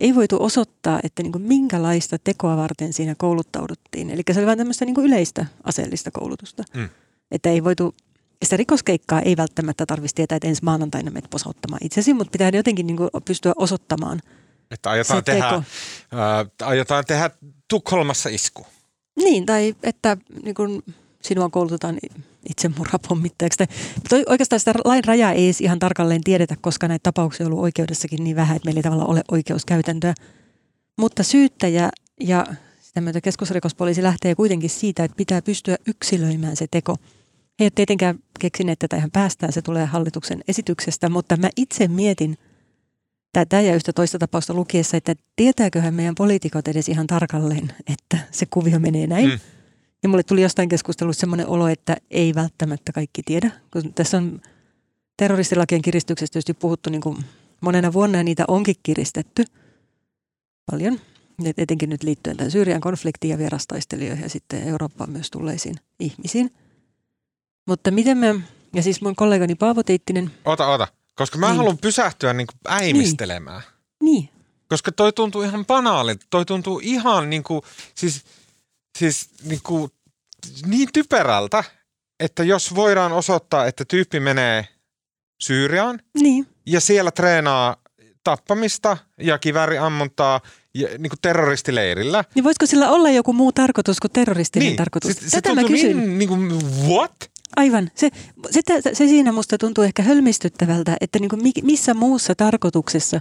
[SPEAKER 3] ei voitu osoittaa, että niin kuin minkälaista tekoa varten siinä kouluttauduttiin. Eli se oli vain tämmöistä niin kuin yleistä aseellista koulutusta. Mm. Että ei voitu sitä rikoskeikkaa ei välttämättä tarvitsisi tietää, että ensi maanantaina menet posauttamaan itsesi, mutta pitää jotenkin niin kuin pystyä osoittamaan –
[SPEAKER 1] että aiotaan tehdä, ää, aiotaan tehdä Tukholmassa isku.
[SPEAKER 3] Niin, tai että niin kun sinua koulutetaan itsemurhapommittajaksi. Mutta oikeastaan sitä lain rajaa ei edes ihan tarkalleen tiedetä, koska näitä tapauksia on ollut oikeudessakin niin vähän, että meillä ei tavallaan ole oikeuskäytäntöä. Mutta syyttäjä ja sitä myötä keskusrikospoliisi lähtee kuitenkin siitä, että pitää pystyä yksilöimään se teko. He eivät tietenkään keksineet tätä ihan päästään, se tulee hallituksen esityksestä, mutta mä itse mietin tätä ja yhtä toista tapausta lukiessa, että tietääköhän meidän poliitikot edes ihan tarkalleen, että se kuvio menee näin. Mm. Ja mulle tuli jostain keskustelussa semmoinen olo, että ei välttämättä kaikki tiedä, kun tässä on terroristilakien kiristyksestä tietysti puhuttu niin kuin monena vuonna ja niitä onkin kiristetty paljon. Et etenkin nyt liittyen tämän Syyrian konfliktiin ja vierastaistelijoihin ja sitten Eurooppaan myös tulleisiin ihmisiin. Mutta miten me, ja siis mun kollegani Paavo Teittinen.
[SPEAKER 1] Ota, ota. Koska mä niin. haluan pysähtyä niin kuin äimistelemään.
[SPEAKER 3] Niin. niin.
[SPEAKER 1] Koska toi tuntuu ihan banaalilta. Toi tuntuu ihan niin kuin, siis, siis niin, kuin, niin typerältä, että jos voidaan osoittaa, että tyyppi menee Syyriaan
[SPEAKER 3] niin.
[SPEAKER 1] ja siellä treenaa tappamista ja kivääriammuntaa ja, niin kuin terroristileirillä.
[SPEAKER 3] Niin voisiko sillä olla joku muu tarkoitus kuin terroristinen niin. tarkoitus?
[SPEAKER 1] Se, se Tätä mä kysyn. Niin, niin kuin, what?
[SPEAKER 3] Aivan. Se, se, se siinä musta tuntuu ehkä hölmistyttävältä, että niin kuin missä muussa tarkoituksessa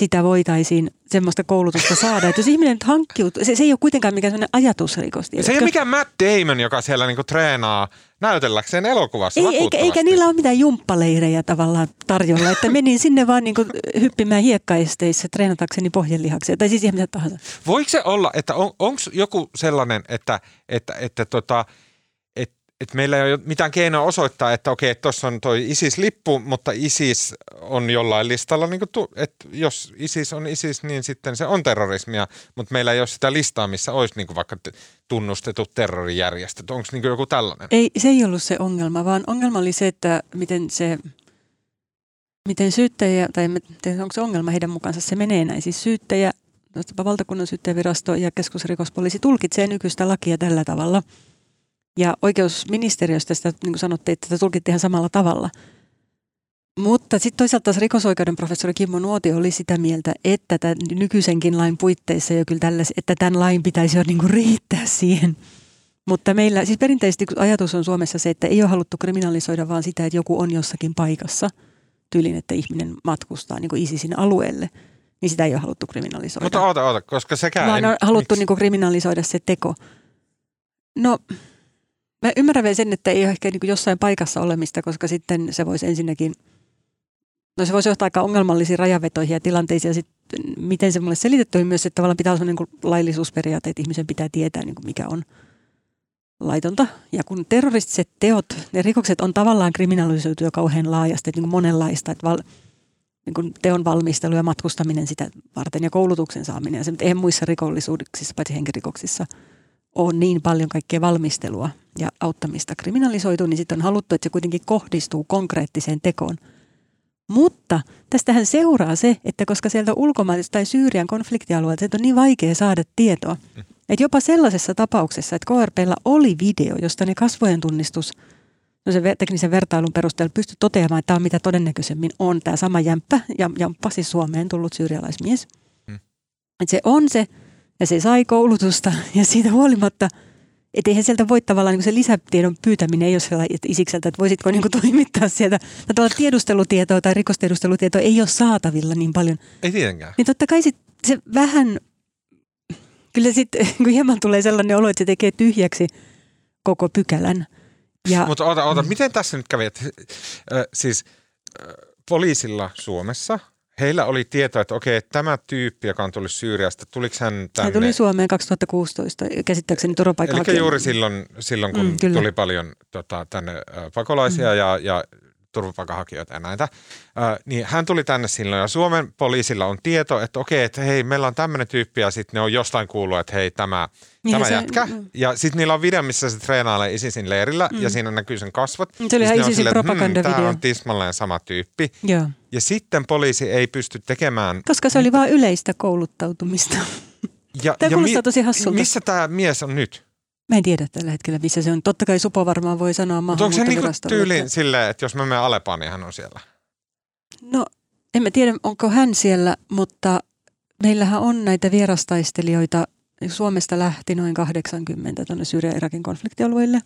[SPEAKER 3] sitä voitaisiin semmoista koulutusta saada. Että jos ihminen nyt hankkiutuu, se, se ei ole kuitenkaan mikään sellainen ajatusrikos.
[SPEAKER 1] Se ei ole mikään Matt Damon, joka siellä niinku treenaa näytelläkseen elokuvassa
[SPEAKER 3] ei, eikä, eikä niillä ole mitään jumppaleirejä tavallaan tarjolla, että menin sinne vaan niinku hyppimään hiekkaesteissä treenatakseni pohjelihaksia, tai siis ihmiset tahansa.
[SPEAKER 1] Voiko se olla, että on, onko joku sellainen, että, että, että tota, et meillä ei ole mitään keinoa osoittaa, että okei, tuossa on toi ISIS-lippu, mutta ISIS on jollain listalla, niin kuin että jos ISIS on ISIS, niin sitten se on terrorismia, mutta meillä ei ole sitä listaa, missä olisi niin vaikka tunnustetut terrorijärjestöt. Onko niin joku tällainen?
[SPEAKER 3] Ei, se ei ollut se ongelma, vaan ongelma oli se, että miten se, miten syyttäjä, tai onko se ongelma heidän mukaansa, se menee näin. Siis syyttäjä, valtakunnan syyttäjävirasto ja keskusrikospoliisi tulkitsee nykyistä lakia tällä tavalla – ja oikeusministeriöstä sitä, niin kuin sanottiin, että tätä tulkittiin ihan samalla tavalla. Mutta sitten toisaalta taas rikosoikeuden professori Kimmo Nuoti oli sitä mieltä, että tämän nykyisenkin lain puitteissa jo kyllä tällais, että tämän lain pitäisi jo niin kuin riittää siihen. Mutta meillä, siis perinteisesti ajatus on Suomessa se, että ei ole haluttu kriminalisoida vaan sitä, että joku on jossakin paikassa, tyylin, että ihminen matkustaa niin kuin ISISin alueelle, niin sitä ei ole haluttu kriminalisoida.
[SPEAKER 1] Mutta oota, oota, koska sekään...
[SPEAKER 3] Vaan on haluttu niin kuin kriminalisoida se teko. No Mä ymmärrän vielä sen, että ei ole ehkä niin jossain paikassa olemista, koska sitten se voisi ensinnäkin, no se voisi johtaa aika ongelmallisiin rajavetoihin ja tilanteisiin. Ja sitten miten se mulle selitetty myös, että tavallaan pitää olla niin laillisuusperiaate, että ihmisen pitää tietää, niin mikä on laitonta. Ja kun terroristiset teot, ne rikokset on tavallaan kriminalisoitu jo kauhean laajasti, että niin monenlaista, että val, niin kuin teon valmistelu ja matkustaminen sitä varten ja koulutuksen saaminen. Ja se, eihän muissa rikollisuuksissa, paitsi henkirikoksissa – on niin paljon kaikkea valmistelua ja auttamista kriminalisoitu, niin sitten on haluttu, että se kuitenkin kohdistuu konkreettiseen tekoon. Mutta tästähän seuraa se, että koska sieltä ulkomailta tai Syyrian konfliktialueelta on niin vaikea saada tietoa, että jopa sellaisessa tapauksessa, että KRPllä oli video, josta ne kasvojen tunnistus, no se teknisen vertailun perusteella pystyi toteamaan, että tämä on mitä todennäköisemmin on tämä sama jämppä, ja jamppa siis Suomeen tullut syyrialaismies. Hmm. Että se on se ja se sai koulutusta ja siitä huolimatta, että eihän sieltä voi tavallaan niin se lisätiedon pyytäminen ei ole sellainen että isikseltä, että voisitko niin kuin toimittaa sieltä. Tai tiedustelutietoa tai rikostiedustelutietoa ei ole saatavilla niin paljon.
[SPEAKER 1] Ei tietenkään.
[SPEAKER 3] Niin totta kai sit se vähän, kyllä sitten kun hieman tulee sellainen olo, että se tekee tyhjäksi koko pykälän.
[SPEAKER 1] Ja, Mutta ota, ota, miten tässä nyt kävi? Että, äh, siis äh, poliisilla Suomessa – heillä oli tieto, että okei, tämä tyyppi, joka on tullut Syyriasta, tuliko hän tänne?
[SPEAKER 3] Hän tuli Suomeen 2016, käsittääkseni turvapaikanhakija.
[SPEAKER 1] Eli juuri silloin, silloin kun mm, tuli paljon tota, tänne pakolaisia mm. ja, ja turvapaikanhakijoita ja näitä. Äh, niin hän tuli tänne silloin ja Suomen poliisilla on tieto, että okei, että hei, meillä on tämmöinen tyyppi ja sitten ne on jostain kuullut, että hei, tämä, niin tämä se, jätkä. Mm. Ja sitten niillä on video, missä se treenailee ISISin leirillä mm. ja siinä näkyy sen kasvot.
[SPEAKER 3] Se oli ihan ISISin hmm, propagandavideo.
[SPEAKER 1] Tämä on tismalleen sama tyyppi.
[SPEAKER 3] Joo.
[SPEAKER 1] Ja sitten poliisi ei pysty tekemään...
[SPEAKER 3] Koska se oli vain yleistä kouluttautumista. Ja, tämä ja kuulostaa mi- tosi hassulta.
[SPEAKER 1] Missä tämä mies on nyt?
[SPEAKER 3] Mä en tiedä tällä hetkellä, missä se on. Totta kai Supo varmaan voi sanoa Mutta
[SPEAKER 1] onko se niinku tyyliin että... silleen, että jos mä menen Alepaan, niin hän on siellä?
[SPEAKER 3] No, en mä tiedä, onko hän siellä, mutta meillähän on näitä vierastaistelijoita. Suomesta lähti noin 80 tuonne Syyrian Irakin konfliktialueille.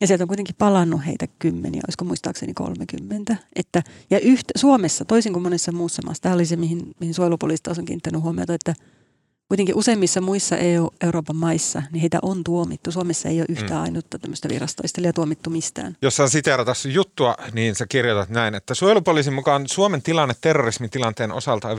[SPEAKER 3] Ja sieltä on kuitenkin palannut heitä kymmeniä, olisiko muistaakseni 30. Että, ja yhtä, Suomessa, toisin kuin monessa muussa maassa, tämä oli se, mihin, mihin suojelupoliisi on kiinnittänyt huomiota, että kuitenkin useimmissa muissa EU, Euroopan maissa, niin heitä on tuomittu. Suomessa ei ole yhtään mm. ainutta tämmöistä virastoistelijaa tuomittu mistään.
[SPEAKER 1] Jos saan siteerata juttua, niin sä kirjoitat näin, että suojelupoliisin mukaan Suomen tilanne terrorismitilanteen osalta on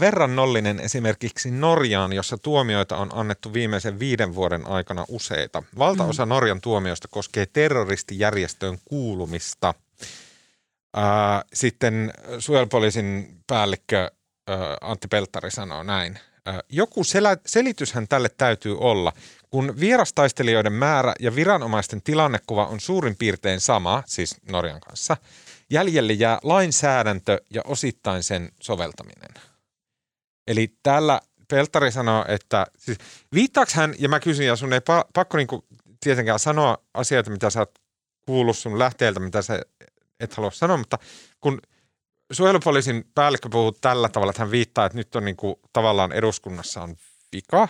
[SPEAKER 1] verrannollinen esimerkiksi Norjaan, jossa tuomioita on annettu viimeisen viiden vuoden aikana useita. Valtaosa mm. Norjan tuomioista koskee terroristijärjestöön kuulumista. Sitten suojelupoliisin päällikkö Antti Pelttari sanoo näin – joku selä, selityshän tälle täytyy olla. Kun vierastaistelijoiden määrä ja viranomaisten tilannekuva on suurin piirtein sama, siis Norjan kanssa, jäljelle jää lainsäädäntö ja osittain sen soveltaminen. Eli täällä Peltari sanoo, että siis, viittaako hän, ja mä kysyn, ja sun ei pa, pakko niinku tietenkään sanoa asioita, mitä sä oot kuullut sun lähteeltä, mitä sä et halua sanoa, mutta kun – suojelupoliisin päällikkö puhuu tällä tavalla, että hän viittaa, että nyt on niin kuin, tavallaan eduskunnassa on vika.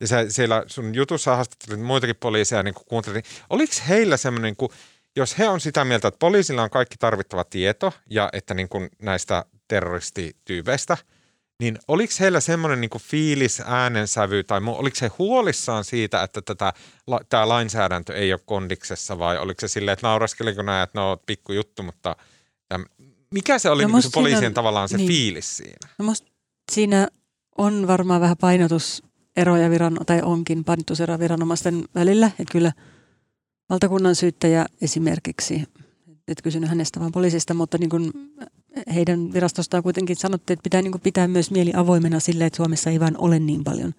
[SPEAKER 1] Ja se, siellä sun jutussa haastattelit muitakin poliiseja niin kuuntelin. Oliko heillä semmoinen, niin kuin, jos he on sitä mieltä, että poliisilla on kaikki tarvittava tieto ja että niin kuin näistä terroristityypeistä, niin oliko heillä semmoinen niin fiilis, äänensävy tai muu, oliko he huolissaan siitä, että tätä, tämä lainsäädäntö ei ole kondiksessa vai oliko se silleen, että nauraskeliko nämä, että no pikku juttu, mutta mikä se oli no niin se poliisien on, tavallaan se niin. fiilis siinä?
[SPEAKER 3] No musta siinä on varmaan vähän painotuseroja viran, tai onkin painotuseroja viranomaisten välillä. Että kyllä valtakunnan syyttäjä esimerkiksi, et kysynyt hänestä vaan poliisista, mutta niin kuin heidän virastostaan kuitenkin sanottiin, että pitää niin kuin pitää myös mieli avoimena sille, että Suomessa ei vain ole niin paljon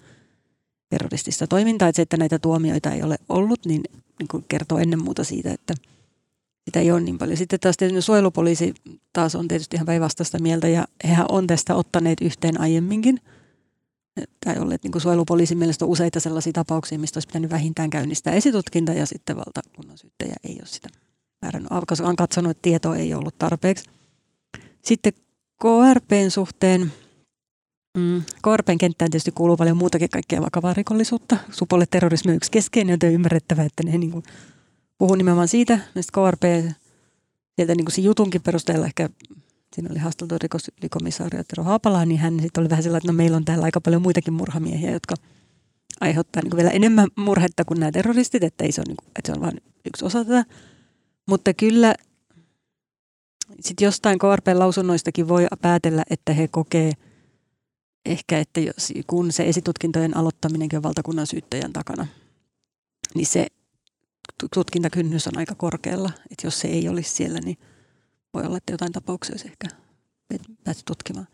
[SPEAKER 3] terroristista toimintaa. Että se, että näitä tuomioita ei ole ollut, niin, niin kuin kertoo ennen muuta siitä, että – sitä ei ole niin paljon. Sitten taas tietysti suojelupoliisi taas on tietysti ihan päinvastaista mieltä ja hehän on tästä ottaneet yhteen aiemminkin. Tai olleet niin suojelupoliisin mielestä on useita sellaisia tapauksia, mistä olisi pitänyt vähintään käynnistää esitutkinta ja sitten valtakunnan syyttäjä ei ole sitä määrännyt. On katsonut, että tieto ei ollut tarpeeksi. Sitten KRPn suhteen, mm, KRPn kenttään tietysti kuuluu paljon muutakin kaikkea vakavaa rikollisuutta. Supolle terrorismi on yksi keskeinen, joten ymmärrettävä, että ne niin kuin puhun nimenomaan siitä, näistä KRP, sieltä niin kuin se jutunkin perusteella ehkä siinä oli haasteltu rikosylikomissaario Tero Haapala, niin hän sitten oli vähän sellainen, että no meillä on täällä aika paljon muitakin murhamiehiä, jotka aiheuttaa niin vielä enemmän murhetta kuin nämä terroristit, että, ei se, on, niin kuin, että se on vain yksi osa tätä. Mutta kyllä sitten jostain KRP-lausunnoistakin voi päätellä, että he kokee ehkä, että jos, kun se esitutkintojen aloittaminenkin on valtakunnan syyttäjän takana, niin se tutkintakynnys on aika korkealla. Että jos se ei olisi siellä, niin voi olla, että jotain tapauksia olisi ehkä päästy tutkimaan.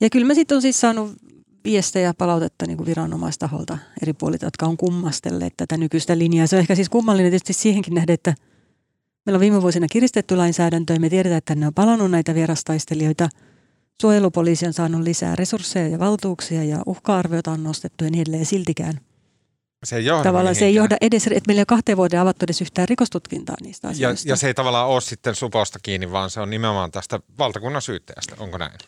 [SPEAKER 3] Ja kyllä mä sitten on siis saanut viestejä palautetta niin kuin viranomaistaholta eri puolilta, jotka on kummastelleet tätä nykyistä linjaa. Se on ehkä siis kummallinen tietysti siihenkin nähdä, että meillä on viime vuosina kiristetty lainsäädäntö ja me tiedetään, että ne on palannut näitä vierastaistelijoita. Suojelupoliisi on saanut lisää resursseja ja valtuuksia ja uhka-arvioita on nostettu ja niin edelleen siltikään –
[SPEAKER 1] se ei johda
[SPEAKER 3] Tavallaan se ei johda edes, että meillä ei ole kahteen vuoteen avattu edes yhtään rikostutkintaa niistä asioista.
[SPEAKER 1] Ja, ja se ei tavallaan ole sitten suposta kiinni, vaan se on nimenomaan tästä valtakunnan syyttäjästä, onko näin?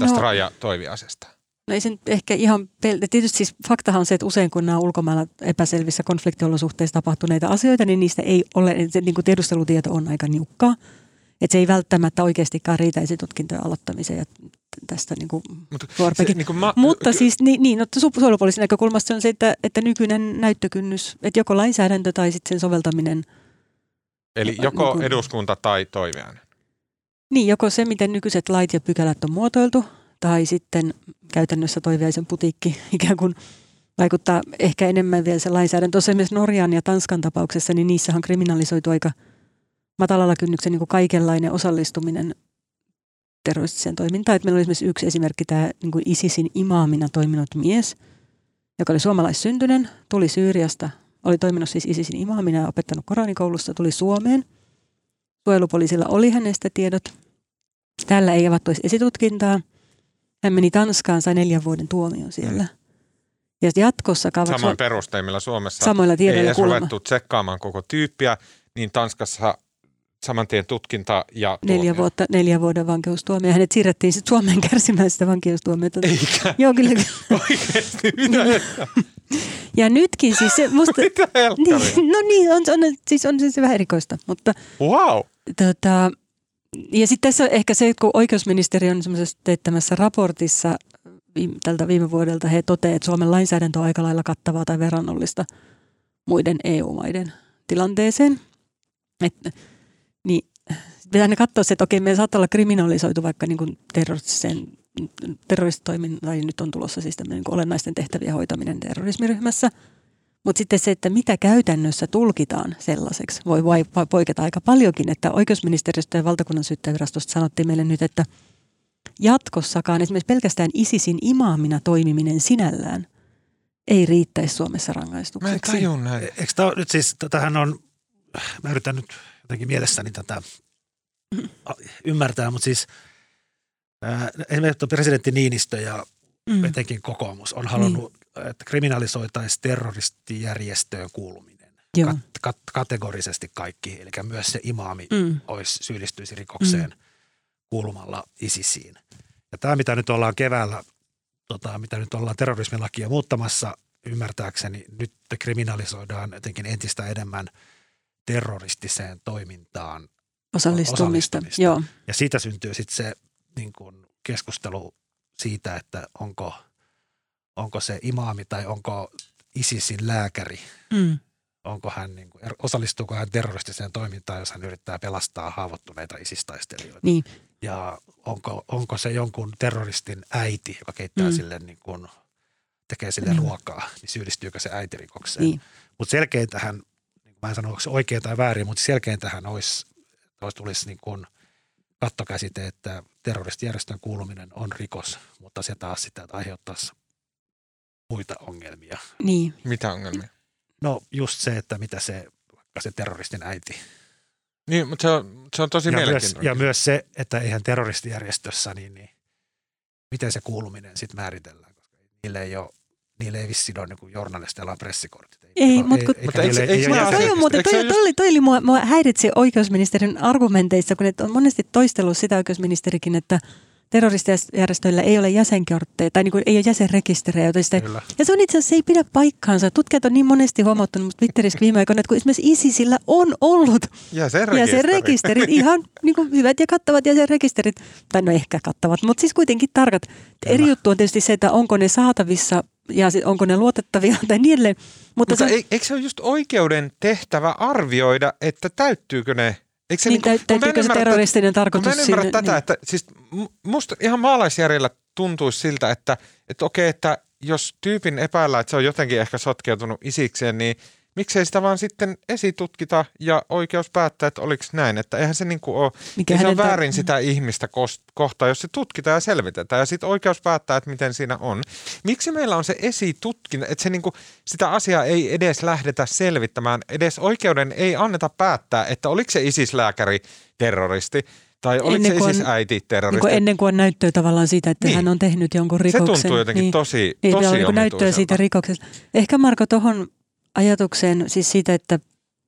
[SPEAKER 1] Tästä no, rajatoiviasesta.
[SPEAKER 3] No ei ehkä ihan, pel- tietysti siis faktahan on se, että usein kun nämä on ulkomailla epäselvissä konfliktiolosuhteissa tapahtuneita asioita, niin niistä ei ole, se niin kuin tiedustelutieto on aika niukkaa. Että se ei välttämättä oikeastikaan riitä esitutkintojen aloittamiseen ja tästä niin kuin Mutta, se, niin kuin ma- Mutta siis niin, niin no, suojelupoliisin näkökulmasta se on se, että, että nykyinen näyttökynnys, että joko lainsäädäntö tai sitten sen soveltaminen.
[SPEAKER 1] Eli joko niin kuin, eduskunta tai toimijainen.
[SPEAKER 3] Niin, joko se, miten nykyiset lait ja pykälät on muotoiltu, tai sitten käytännössä toiviaisen putiikki ikään kuin vaikuttaa ehkä enemmän vielä se lainsäädäntö. Tuossa esimerkiksi Norjan ja Tanskan tapauksessa, niin niissä on kriminalisoitu aika – matalalla kynnyksen niin kuin kaikenlainen osallistuminen terroristiseen toimintaan. Että meillä oli esimerkiksi yksi esimerkki, tämä niin kuin ISISin imaamina toiminut mies, joka oli suomalaissyntyinen, tuli Syyriasta, oli toiminut siis ISISin imaamina ja opettanut Koranikoulussa, tuli Suomeen. Suojelupoliisilla oli hänestä tiedot. Täällä ei avattu esitutkintaa. Hän meni Tanskaan, sai neljän vuoden tuomion siellä. Mm. Ja jatkossa
[SPEAKER 1] kaavaksi... Samoin perusteimilla Suomessa
[SPEAKER 3] Samoilla
[SPEAKER 1] ei edes ruvettu tsekkaamaan koko tyyppiä, niin Tanskassa saman tien tutkinta ja
[SPEAKER 3] neljä, vuotta, neljä vuoden vankeustuomio. Hänet siirrettiin sitten Suomeen kärsimään sitä vankeustuomiota.
[SPEAKER 1] Eikä?
[SPEAKER 3] Joo, kyllä.
[SPEAKER 1] Oikeasti? Mitä niin.
[SPEAKER 3] Ja nytkin siis se musta...
[SPEAKER 1] Mitä
[SPEAKER 3] niin, No niin, on, on, siis on se vähän erikoista, mutta...
[SPEAKER 1] Wow!
[SPEAKER 3] Tota, ja sitten tässä ehkä se, että kun oikeusministeri on semmoisessa teettämässä raportissa tältä viime vuodelta he toteavat, että Suomen lainsäädäntö on aika lailla kattavaa tai verrannollista muiden EU-maiden tilanteeseen. Et, niin pitää ne katsoa se, että okei, meillä saattaa olla kriminalisoitu vaikka niin kuin terroristitoimin, tai nyt on tulossa siis niin kuin olennaisten tehtävien hoitaminen terrorismiryhmässä. Mutta sitten se, että mitä käytännössä tulkitaan sellaiseksi, voi, voi poiketa aika paljonkin. Että oikeusministeriöstä ja valtakunnan syyttäjävirastosta sanottiin meille nyt, että jatkossakaan esimerkiksi pelkästään ISISin imaamina toimiminen sinällään ei riittäisi Suomessa rangaistukseksi.
[SPEAKER 1] Mä en tajun näin.
[SPEAKER 2] Eikö tämä nyt siis, tähän on, mä yritän nyt jotenkin mielessäni tätä ymmärtää, mutta siis äh, esimerkiksi presidentti Niinistö ja mm. etenkin kokoomus on halunnut, niin. että kriminalisoitaisiin terroristijärjestöön kuuluminen. Kat, kat, kategorisesti kaikki, eli myös se imaami mm. olisi, syyllistyisi rikokseen mm. kuulumalla ISISiin. Ja tämä, mitä nyt ollaan keväällä, tota, mitä nyt ollaan terrorismilakia muuttamassa, ymmärtääkseni nyt kriminalisoidaan jotenkin entistä enemmän terroristiseen toimintaan
[SPEAKER 3] osallistumista. osallistumista. Joo.
[SPEAKER 2] Ja siitä syntyy sitten se niin kuin keskustelu siitä, että onko, onko se imaami tai onko ISISin lääkäri, mm. onko hän, niin kuin, osallistuuko hän terroristiseen toimintaan, jos hän yrittää pelastaa haavoittuneita isistaistelijoita.
[SPEAKER 3] Niin.
[SPEAKER 2] Ja onko, onko se jonkun terroristin äiti, joka keittää mm. sille niin kuin, tekee sille mm. ruokaa, niin syyllistyykö se äitirikokseen. Niin. Mutta selkeintähän, mä en sano, onko se oikein tai väärin, mutta selkeintähän olisi, olisi tulisi niin kuin – kattokäsite, että terroristijärjestön kuuluminen on rikos, mutta se taas sitä aiheuttaisi muita ongelmia.
[SPEAKER 3] Niin.
[SPEAKER 1] Mitä ongelmia?
[SPEAKER 2] No just se, että mitä se, vaikka se terroristin äiti.
[SPEAKER 1] Niin, mutta se on, se on tosi
[SPEAKER 2] ja
[SPEAKER 1] mielenkiintoinen.
[SPEAKER 2] Myös, ja myös se, että eihän terroristijärjestössä, niin, niin miten se kuuluminen sitten määritellään, koska niille ei ole niille ei vissiin ole niin journalisteilla pressikortit.
[SPEAKER 3] Ei, ei mutta kun, mutta eikö, eikö, eikö, toi, on muuten, toi, toi, toi, toi, oli mua, mua häiritsi oikeusministerin argumenteissa, kun on monesti toistellut sitä oikeusministerikin, että terroristijärjestöillä ei ole jäsenkortteja tai niin kuin ei ole jäsenrekisterejä. Ja se on itse asiassa, se ei pidä paikkaansa. Tutkijat on niin monesti huomauttanut mutta Twitterissä viime aikoina, että kun esimerkiksi ISISillä on ollut
[SPEAKER 1] jäsenrekisterit,
[SPEAKER 3] jäsenrekisterit ihan niin kuin hyvät ja kattavat jäsenrekisterit, tai no ehkä kattavat, mutta siis kuitenkin tarkat. Kyllä. Eri juttu on tietysti se, että onko ne saatavissa ja sit, onko ne luotettavia tai niin edelleen.
[SPEAKER 1] Mutta, Mutta se, eikö se ole just oikeuden tehtävä arvioida, että täyttyykö ne
[SPEAKER 3] Eikö se niin, niin kuin, täytyykö se terroristinen tarkoitus
[SPEAKER 1] Mä en ymmärrä sinne, tätä, niin. että siis musta ihan maalaisjärjellä tuntuisi siltä, että, että okei, että jos tyypin epäillä, että se on jotenkin ehkä sotkeutunut isikseen, niin – miksei sitä vaan sitten esitutkita ja oikeus päättää, että oliko näin. Että eihän se, niin kuin ole, Mikä se on väärin ta- sitä ihmistä kohtaa, jos se tutkitaan ja selvitetään ja sitten oikeus päättää, että miten siinä on. Miksi meillä on se esitutkinta, että se niin kuin, sitä asiaa ei edes lähdetä selvittämään, edes oikeuden ei anneta päättää, että oliko se isislääkäri terroristi tai oliko ennen se isis äiti terroristi?
[SPEAKER 3] Niin ennen kuin on näyttöä tavallaan siitä, että niin. hän on tehnyt jonkun rikoksen.
[SPEAKER 1] Se tuntuu jotenkin
[SPEAKER 3] niin,
[SPEAKER 1] tosi,
[SPEAKER 3] niin,
[SPEAKER 1] tosi
[SPEAKER 3] niin, näyttöä siitä rikoksesta. Ehkä Marko tuohon ajatukseen siis siitä, että,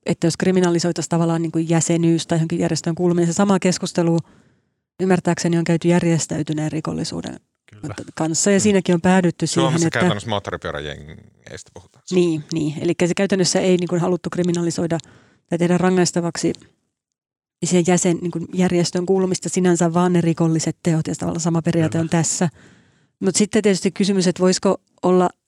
[SPEAKER 3] että jos kriminalisoitaisiin tavallaan niin kuin jäsenyys tai johonkin järjestöön kuuluminen, se sama keskustelu ymmärtääkseni on käyty järjestäytyneen rikollisuuden Kyllä. kanssa ja mm. siinäkin on päädytty
[SPEAKER 1] Suomessa
[SPEAKER 3] siihen,
[SPEAKER 1] että... käytännössä moottoripyöräjengeistä puhutaan.
[SPEAKER 3] Niin, niin, eli se käytännössä ei niin kuin haluttu kriminalisoida tai tehdä rangaistavaksi siihen jäsen, niin kuin järjestön kuulumista sinänsä vaan ne rikolliset teot ja tavallaan sama periaate Kyllä. on tässä. Mutta sitten tietysti kysymys, että voisiko olla –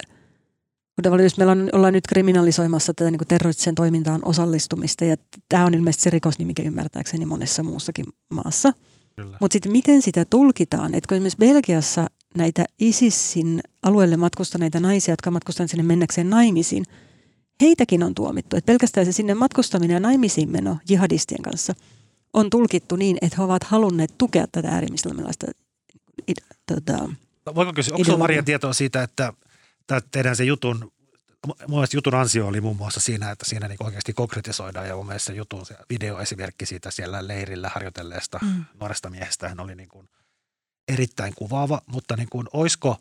[SPEAKER 3] mutta jos meillä on, ollaan nyt kriminalisoimassa tätä niin terroristiseen toimintaan osallistumista, ja tämä on ilmeisesti se rikosnimi, mikä ymmärtääkseni monessa muussakin maassa. Mutta sitten miten sitä tulkitaan, että kun esimerkiksi Belgiassa näitä ISISin alueelle matkustaneita naisia, jotka matkustavat sinne mennäkseen naimisiin, heitäkin on tuomittu. Että pelkästään se sinne matkustaminen ja naimisiin meno jihadistien kanssa on tulkittu niin, että he ovat halunneet tukea tätä äärimmislamilaista tota,
[SPEAKER 2] Voiko kysyä, onko sinulla Maria tietoa siitä, että tehdään se jutun, mun mielestä jutun ansio oli muun muassa siinä, että siinä niin oikeasti konkretisoidaan ja mun mielestä se jutun se videoesimerkki siitä siellä leirillä harjoitelleesta mm. nuoresta miehestä hän oli niin kuin erittäin kuvaava, mutta niin kuin, olisiko,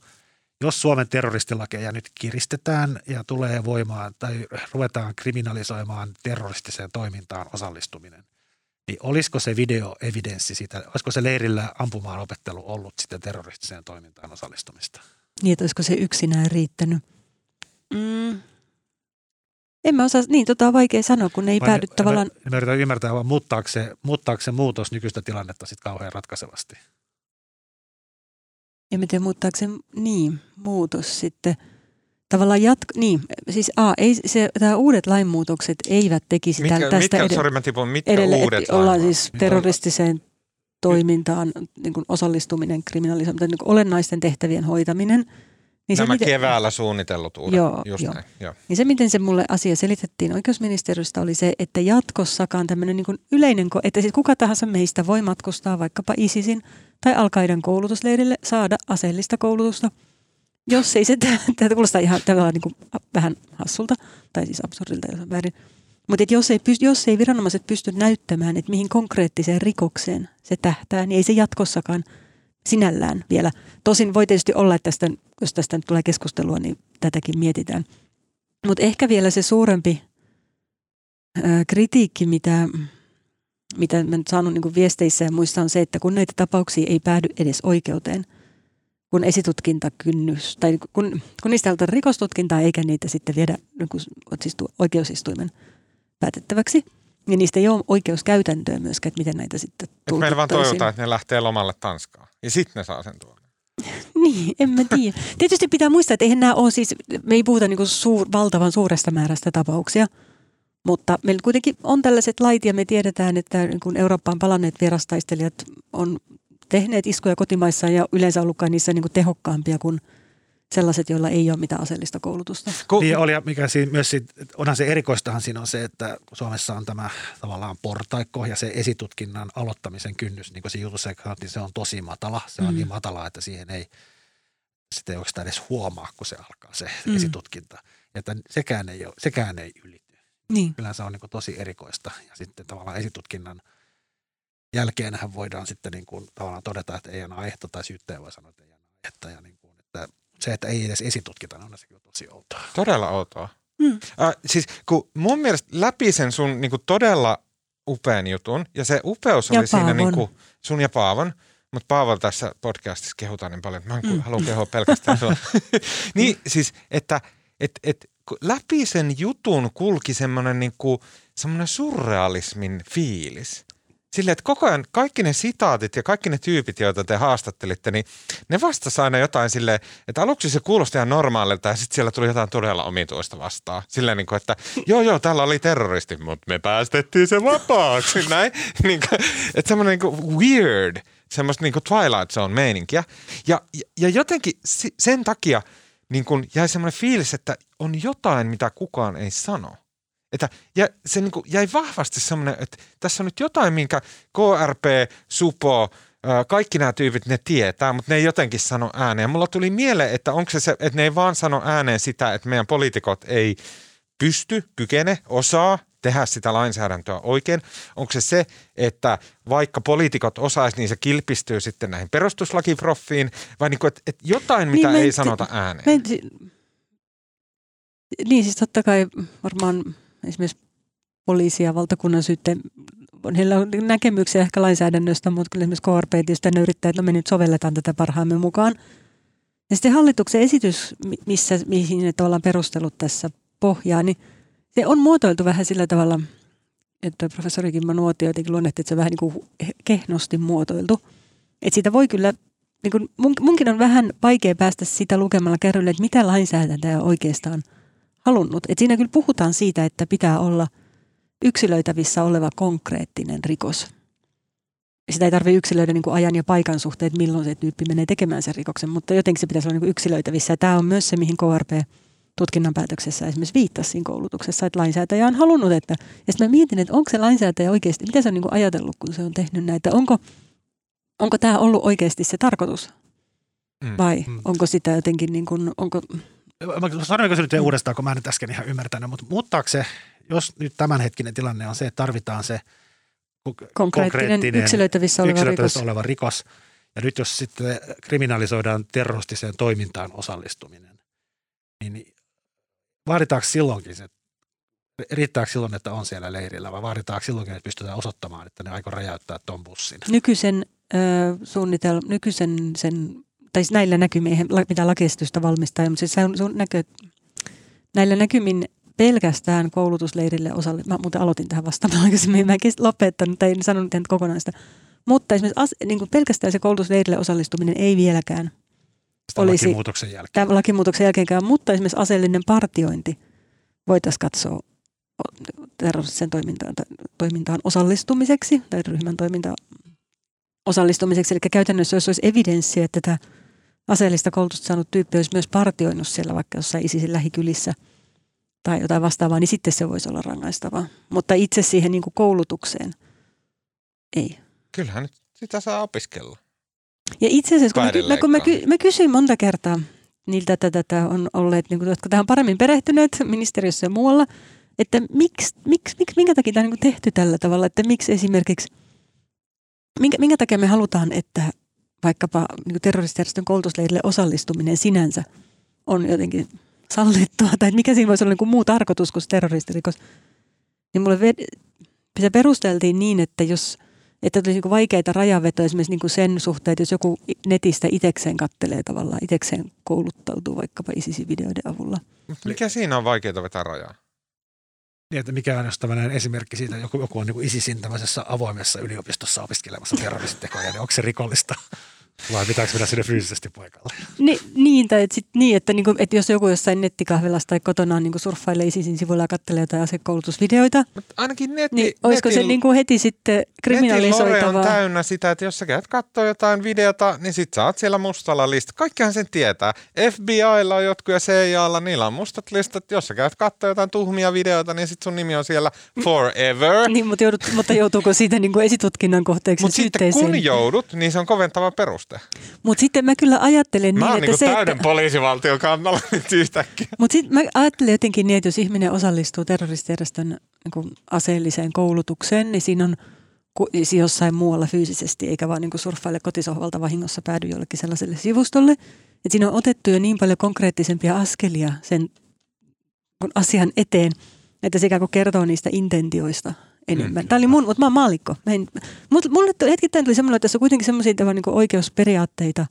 [SPEAKER 2] jos Suomen terroristilakeja nyt kiristetään ja tulee voimaan tai ruvetaan kriminalisoimaan terroristiseen toimintaan osallistuminen, niin olisiko se videoevidenssi siitä, olisiko se leirillä ampumaan opettelu ollut sitten terroristiseen toimintaan osallistumista?
[SPEAKER 3] Niin, että olisiko se yksinään riittänyt. Mm. En mä osaa, niin tota on vaikea sanoa, kun ne ei Vai päädy
[SPEAKER 2] me,
[SPEAKER 3] tavallaan.
[SPEAKER 2] Me, me yritetään ymmärtää, vaan muuttaako se, muuttaako se muutos nykyistä tilannetta sitten kauhean ratkaisevasti?
[SPEAKER 3] En mä tiedä, muuttaako se niin, muutos sitten. Tavallaan jatko, niin, siis A, ei, se, tämä uudet lainmuutokset eivät tekisi
[SPEAKER 1] Mitkä,
[SPEAKER 3] tästä
[SPEAKER 1] mitkä,
[SPEAKER 3] ed-
[SPEAKER 1] sorry, mä tipun, mitkä
[SPEAKER 3] edelle,
[SPEAKER 1] uudet
[SPEAKER 3] että ollaan siis terroristiseen toimintaan niin kuin osallistuminen, kriminalisoiminen, niin kuin olennaisten tehtävien hoitaminen. Niin
[SPEAKER 1] Nämä
[SPEAKER 3] miten-
[SPEAKER 1] keväällä suunnitellut uudet.
[SPEAKER 3] Joo,
[SPEAKER 1] just
[SPEAKER 3] joo.
[SPEAKER 1] näin. Joo.
[SPEAKER 3] Niin se, miten se mulle asia selitettiin oikeusministeriöstä, oli se, että jatkossakaan tämmöinen niin yleinen, että siis kuka tahansa meistä voi matkustaa vaikkapa ISISin tai al koulutusleirille saada aseellista koulutusta. Jos ei se, tämä kuulostaa ihan tavallaan niin kuin vähän hassulta, tai siis absurdilta jos on väärin. Mutta jos ei, jos ei viranomaiset pysty näyttämään, että mihin konkreettiseen rikokseen se tähtää, niin ei se jatkossakaan sinällään vielä. Tosin voi tietysti olla, että tästä, jos tästä nyt tulee keskustelua, niin tätäkin mietitään. Mutta ehkä vielä se suurempi ää, kritiikki, mitä, mitä mä nyt saanut niin viesteissä ja muista on se, että kun näitä tapauksia ei päädy edes oikeuteen, kun esitutkintakynnys, tai kun, kun niistä halutaan rikostutkintaa eikä niitä sitten viedä niin kuin, siis tu- oikeusistuimen päätettäväksi, niin niistä ei ole oikeuskäytäntöä myöskään, että miten näitä sitten
[SPEAKER 1] Et meillä vaan
[SPEAKER 3] tulkittaisiin.
[SPEAKER 1] toivotaan, että ne lähtee lomalle Tanskaan. Ja sitten ne saa sen tuolla.
[SPEAKER 3] Niin, en mä tiedä. Tietysti pitää muistaa, että eihän nämä ole siis, me ei puhuta niin suur, valtavan suuresta määrästä tapauksia, mutta meillä kuitenkin on tällaiset lait ja me tiedetään, että niin kun Eurooppaan palanneet vierastaistelijat on tehneet iskuja kotimaissaan ja yleensä ollutkaan niissä niin kuin tehokkaampia kuin sellaiset, joilla ei ole mitään aseellista koulutusta.
[SPEAKER 1] Kun,
[SPEAKER 2] Niin oli, mikä siinä myös, onhan se erikoistahan siinä on se, että Suomessa on tämä tavallaan portaikko ja se esitutkinnan aloittamisen kynnys, niin kuin siinä jutussa sanottiin, se on tosi matala. Se on
[SPEAKER 3] Mm.
[SPEAKER 2] niin matala, että siihen ei, sitä ei oikeastaan edes huomaa, kun se alkaa se
[SPEAKER 3] Mm.
[SPEAKER 2] esitutkinta. Että sekään ei, ole, sekään ei ylity.
[SPEAKER 3] Niin,
[SPEAKER 2] Kyllä se on niin kuin tosi erikoista. Ja sitten tavallaan esitutkinnan jälkeenhän voidaan sitten niin kuin tavallaan todeta, että ei ole aihetta tai syyttäjä voi sanoa, että ei ole aihetta. Ja niin kuin, että se, että ei edes esitutkita, niin on se kyllä tosi outoa.
[SPEAKER 1] Todella outoa.
[SPEAKER 3] Mm.
[SPEAKER 1] Äh, siis kun mun mielestä läpi sen sun niinku todella upean jutun, ja se upeus
[SPEAKER 3] Ja
[SPEAKER 1] oli siinä
[SPEAKER 3] Paavon.
[SPEAKER 1] niinku, sun ja Paavon, mutta Paavon tässä podcastissa kehutaan niin paljon, että mä en
[SPEAKER 3] Mm.
[SPEAKER 1] halua kehua pelkästään sua. niin siis, että et, et, läpi sen jutun kulki semmoinen niinku, semmoinen surrealismin fiilis. Silleen, että koko ajan kaikki ne sitaatit ja kaikki ne tyypit, joita te haastattelitte, niin ne vastasi aina jotain silleen, että aluksi se kuulosti ihan normaalilta ja sitten siellä tuli jotain todella omituista vastaan. Silleen niin kuin, että joo joo, täällä oli terroristi, mutta me päästettiin se vapaaksi. Näin. Niin kuin, että semmoinen niin kuin weird, semmoista niin kuin Twilight Zone meininkiä. Ja, ja, ja jotenkin sen takia niin kuin jäi semmoinen fiilis, että on jotain, mitä kukaan ei sano. Että, ja se niin kuin jäi vahvasti semmoinen, että tässä on nyt jotain, minkä KRP, Supo, kaikki nämä tyypit, ne tietää, mutta ne ei jotenkin sano ääneen. Mulla tuli mieleen, että onko se se, että ne ei vaan sano ääneen sitä, että meidän poliitikot ei pysty, kykene, osaa tehdä sitä lainsäädäntöä oikein. Onko se se, että vaikka poliitikot osaisi, niin se kilpistyy sitten näihin perustuslakiproffiin, vai niin kuin, että, että jotain, mitä
[SPEAKER 3] Niin,
[SPEAKER 1] ei sanota ääneen.
[SPEAKER 3] Niin siis totta kai varmaan esimerkiksi poliisi ja valtakunnan syytteen, heillä on näkemyksiä ehkä lainsäädännöstä, mutta kyllä esimerkiksi KRP aina yrittää, että no me nyt sovelletaan tätä parhaamme mukaan. Ja sitten hallituksen esitys, mi- missä, mihin ne tavallaan perustelut tässä pohjaa, niin se on muotoiltu vähän sillä tavalla, että professori Kimmo Nuotio jotenkin luonnehti, että se on vähän niin kuin kehnosti muotoiltu. Että siitä voi kyllä, niin kuin mun, munkin on vähän vaikea päästä sitä lukemalla kärrylle, että mitä lainsäädäntöä oikeastaan halunnut. Et siinä kyllä puhutaan siitä, että pitää olla yksilöitävissä oleva konkreettinen rikos. Sitä ei tarvitse yksilöidä niin kuin ajan ja paikan suhteen, että milloin se tyyppi menee tekemään sen rikoksen, mutta jotenkin se pitäisi olla niin kuin yksilöitävissä. Ja tämä on myös se, mihin KRP tutkinnan päätöksessä esimerkiksi viittasi siinä koulutuksessa, että lainsäätäjä on halunnut, että, ja sitten mä mietin, että onko se lainsäätäjä oikeasti, mitä se on niin kuin ajatellut, kun se on tehnyt näitä, onko, onko tämä ollut oikeasti se tarkoitus
[SPEAKER 1] Mm.
[SPEAKER 3] vai
[SPEAKER 2] Mm.
[SPEAKER 3] onko sitä jotenkin, niin kuin, onko,
[SPEAKER 2] sanoinko se nyt uudestaan, kun mä en nyt äsken ihan ymmärtänyt, mutta muuttaako se, jos nyt tämänhetkinen tilanne on se, että tarvitaan se ko-
[SPEAKER 3] konkreettinen, yksilöitävissä oleva
[SPEAKER 2] yksilöitävissä
[SPEAKER 3] rikos.
[SPEAKER 2] oleva rikos, ja nyt jos sitten kriminalisoidaan terroristiseen toimintaan osallistuminen, niin vaaditaanko silloinkin se, riittääkö silloin, että on siellä leirillä, vai vaaditaanko silloinkin, että pystytään osoittamaan, että ne aikoo räjäyttää tuon bussin?
[SPEAKER 3] Nykyisen ö, suunnitel, nykyisen sen, tai siis näillä näkymin, la- mitään lakiesitystä valmistaa, mutta siis se on, sun näkö, näillä näkymin pelkästään koulutusleirille osalle, mä muuten aloitin tähän vastaamaan aikaisemmin, mä en lopettanut tai en sanonut ihan kokonaista, mutta esimerkiksi as, niin kuin pelkästään se koulutusleirille osallistuminen ei vieläkään
[SPEAKER 2] Sitä
[SPEAKER 3] olisi
[SPEAKER 2] lakimuutoksen jälkeen.
[SPEAKER 3] tämän lakimuutoksen jälkeenkään, mutta esimerkiksi aseellinen partiointi voitaisiin katsoa terroristisen toimintaan, toimintaan osallistumiseksi tai ryhmän toimintaan osallistumiseksi. Eli käytännössä jos olisi evidenssiä, että tämä aseellista koulutusta saanut tyyppi olisi myös partioinut siellä vaikka jossain ISISin lähikylissä tai jotain vastaavaa, niin sitten se voisi olla rangaistavaa. Mutta itse siihen niin kuin koulutukseen ei.
[SPEAKER 1] Kyllähän nyt sitä saa opiskella.
[SPEAKER 3] Ja itse asiassa, kun mä, kun mä, ky, mä kysyin monta kertaa niiltä, että tätä on olleet, niin kuin, jotka tähän paremmin perehtyneet ministeriössä ja muualla, että miksi, miksi, miksi minkä takia tämä on niin tehty tällä tavalla, että miksi esimerkiksi, minkä, minkä takia me halutaan, että vaikkapa niin terroristijärjestön koulutusleirille osallistuminen sinänsä on jotenkin sallittua, tai mikä siinä voisi olla niin kuin muu tarkoitus kuin terroristirikos, niin mulle ved- se perusteltiin niin, että jos että olisi niin vaikeita rajavetoja esimerkiksi niin sen suhteen, että jos joku netistä itekseen kattelee tavallaan, itekseen kouluttautuu vaikkapa ISIS-videoiden avulla.
[SPEAKER 1] Mutta mikä siinä on vaikeaa vetää rajaa?
[SPEAKER 2] Niin, että mikä on tämmöinen esimerkki siitä, joku, joku on niin ISISin tämmöisessä avoimessa yliopistossa opiskelemassa terroristitekoja, niin onko se rikollista? Vai pitääkö mennä sinne fyysisesti paikalle?
[SPEAKER 3] Ni, niin, tai et sit, niin, että, niin kuin, että jos joku jossain nettikahvilassa tai kotonaan niin kuin surffailee ISISin sivuilla ja katselee jotain asekoulutusvideoita,
[SPEAKER 1] Mutta ainakin netti,
[SPEAKER 3] niin olisiko se
[SPEAKER 1] netin-
[SPEAKER 3] niin kuin heti sitten
[SPEAKER 1] Netin lore on
[SPEAKER 3] kriminalisoitavaa?
[SPEAKER 1] täynnä sitä, että jos sä käyt katsoo jotain videota, niin sit sä oot siellä mustalla listalla. Kaikkihan sen tietää. FBIlla on jotkut ja CIAlla, niillä on mustat listat. Jos sä käyt katsoo jotain tuhmia videoita, niin sit sun nimi on siellä forever.
[SPEAKER 3] Niin, mutta, joudut, mutta joutuuko siitä niin kuin esitutkinnan kohteeksi
[SPEAKER 1] Mutta sitten kun joudut, niin se on koventava peruste.
[SPEAKER 3] Mutta sitten mä kyllä ajattelen
[SPEAKER 1] Mä
[SPEAKER 3] niin, että
[SPEAKER 1] niinku
[SPEAKER 3] se,
[SPEAKER 1] täyden
[SPEAKER 3] että,
[SPEAKER 1] poliisivaltion kannalla nyt yhtäkkiä.
[SPEAKER 3] Mutta sitten mä ajattelen jotenkin niin, että jos ihminen osallistuu terroristijärjestön niin aseelliseen koulutukseen, niin siinä on siis jossain muualla fyysisesti, eikä vaan niin kuin surffaile kotisohvalta vahingossa päädy jollekin sellaiselle sivustolle. Että siinä on otettu jo niin paljon konkreettisempia askelia sen asian eteen, että se ikään kuin kertoo niistä intentioista enemmän.
[SPEAKER 1] Mm.
[SPEAKER 3] Tämä oli mun, mutta mä oon maalikko. Mä en, mut, mulle tuli- hetkittäin tuli semmoinen, että tässä on kuitenkin semmoisia niin oikeusperiaatteita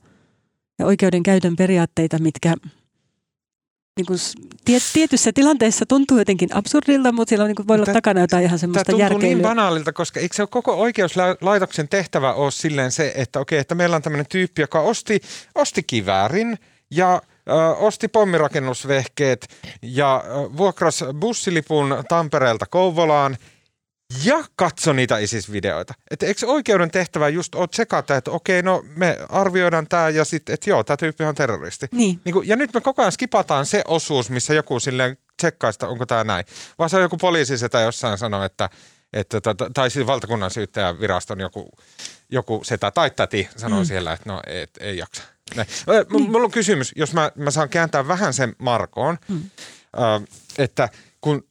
[SPEAKER 3] ja oikeudenkäytön periaatteita, mitkä niin kuin, tiet, tietyssä tilanteessa tuntuu jotenkin absurdilta, mutta siellä on, niin kuin, voi olla
[SPEAKER 1] Tää-
[SPEAKER 3] takana jotain ihan
[SPEAKER 1] Tämä
[SPEAKER 3] semmoista
[SPEAKER 1] tuntuu niin
[SPEAKER 3] järkeilyä.
[SPEAKER 1] banaalilta, koska eikö se ole koko oikeuslaitoksen tehtävä ole silleen se, että okei, että meillä on tämmöinen tyyppi, joka osti, osti kiväärin ja ö, osti pommirakennusvehkeet ja ö, vuokras bussilipun Tampereelta Kouvolaan ja katso niitä ISIS-videoita. Että eikö oikeuden tehtävä just ole tsekata, että okei, no me arvioidaan tämä ja sitten, että joo, tämä tyyppi on terroristi.
[SPEAKER 3] Niin,
[SPEAKER 1] Niin kuin, ja nyt me koko ajan skipataan se osuus, missä joku silleen tsekkaa sitä, onko tämä näin. Vaan se on joku poliisisetä jossain sanoo, että, että tota, tai siis valtakunnan syyttäjän viraston joku, joku setä tai täti sanoo mm. siellä, että no et, ei jaksa. Näin. M- Mulla on kysymys, jos mä, mä saan kääntää vähän sen Markoon, mm. ö, että kun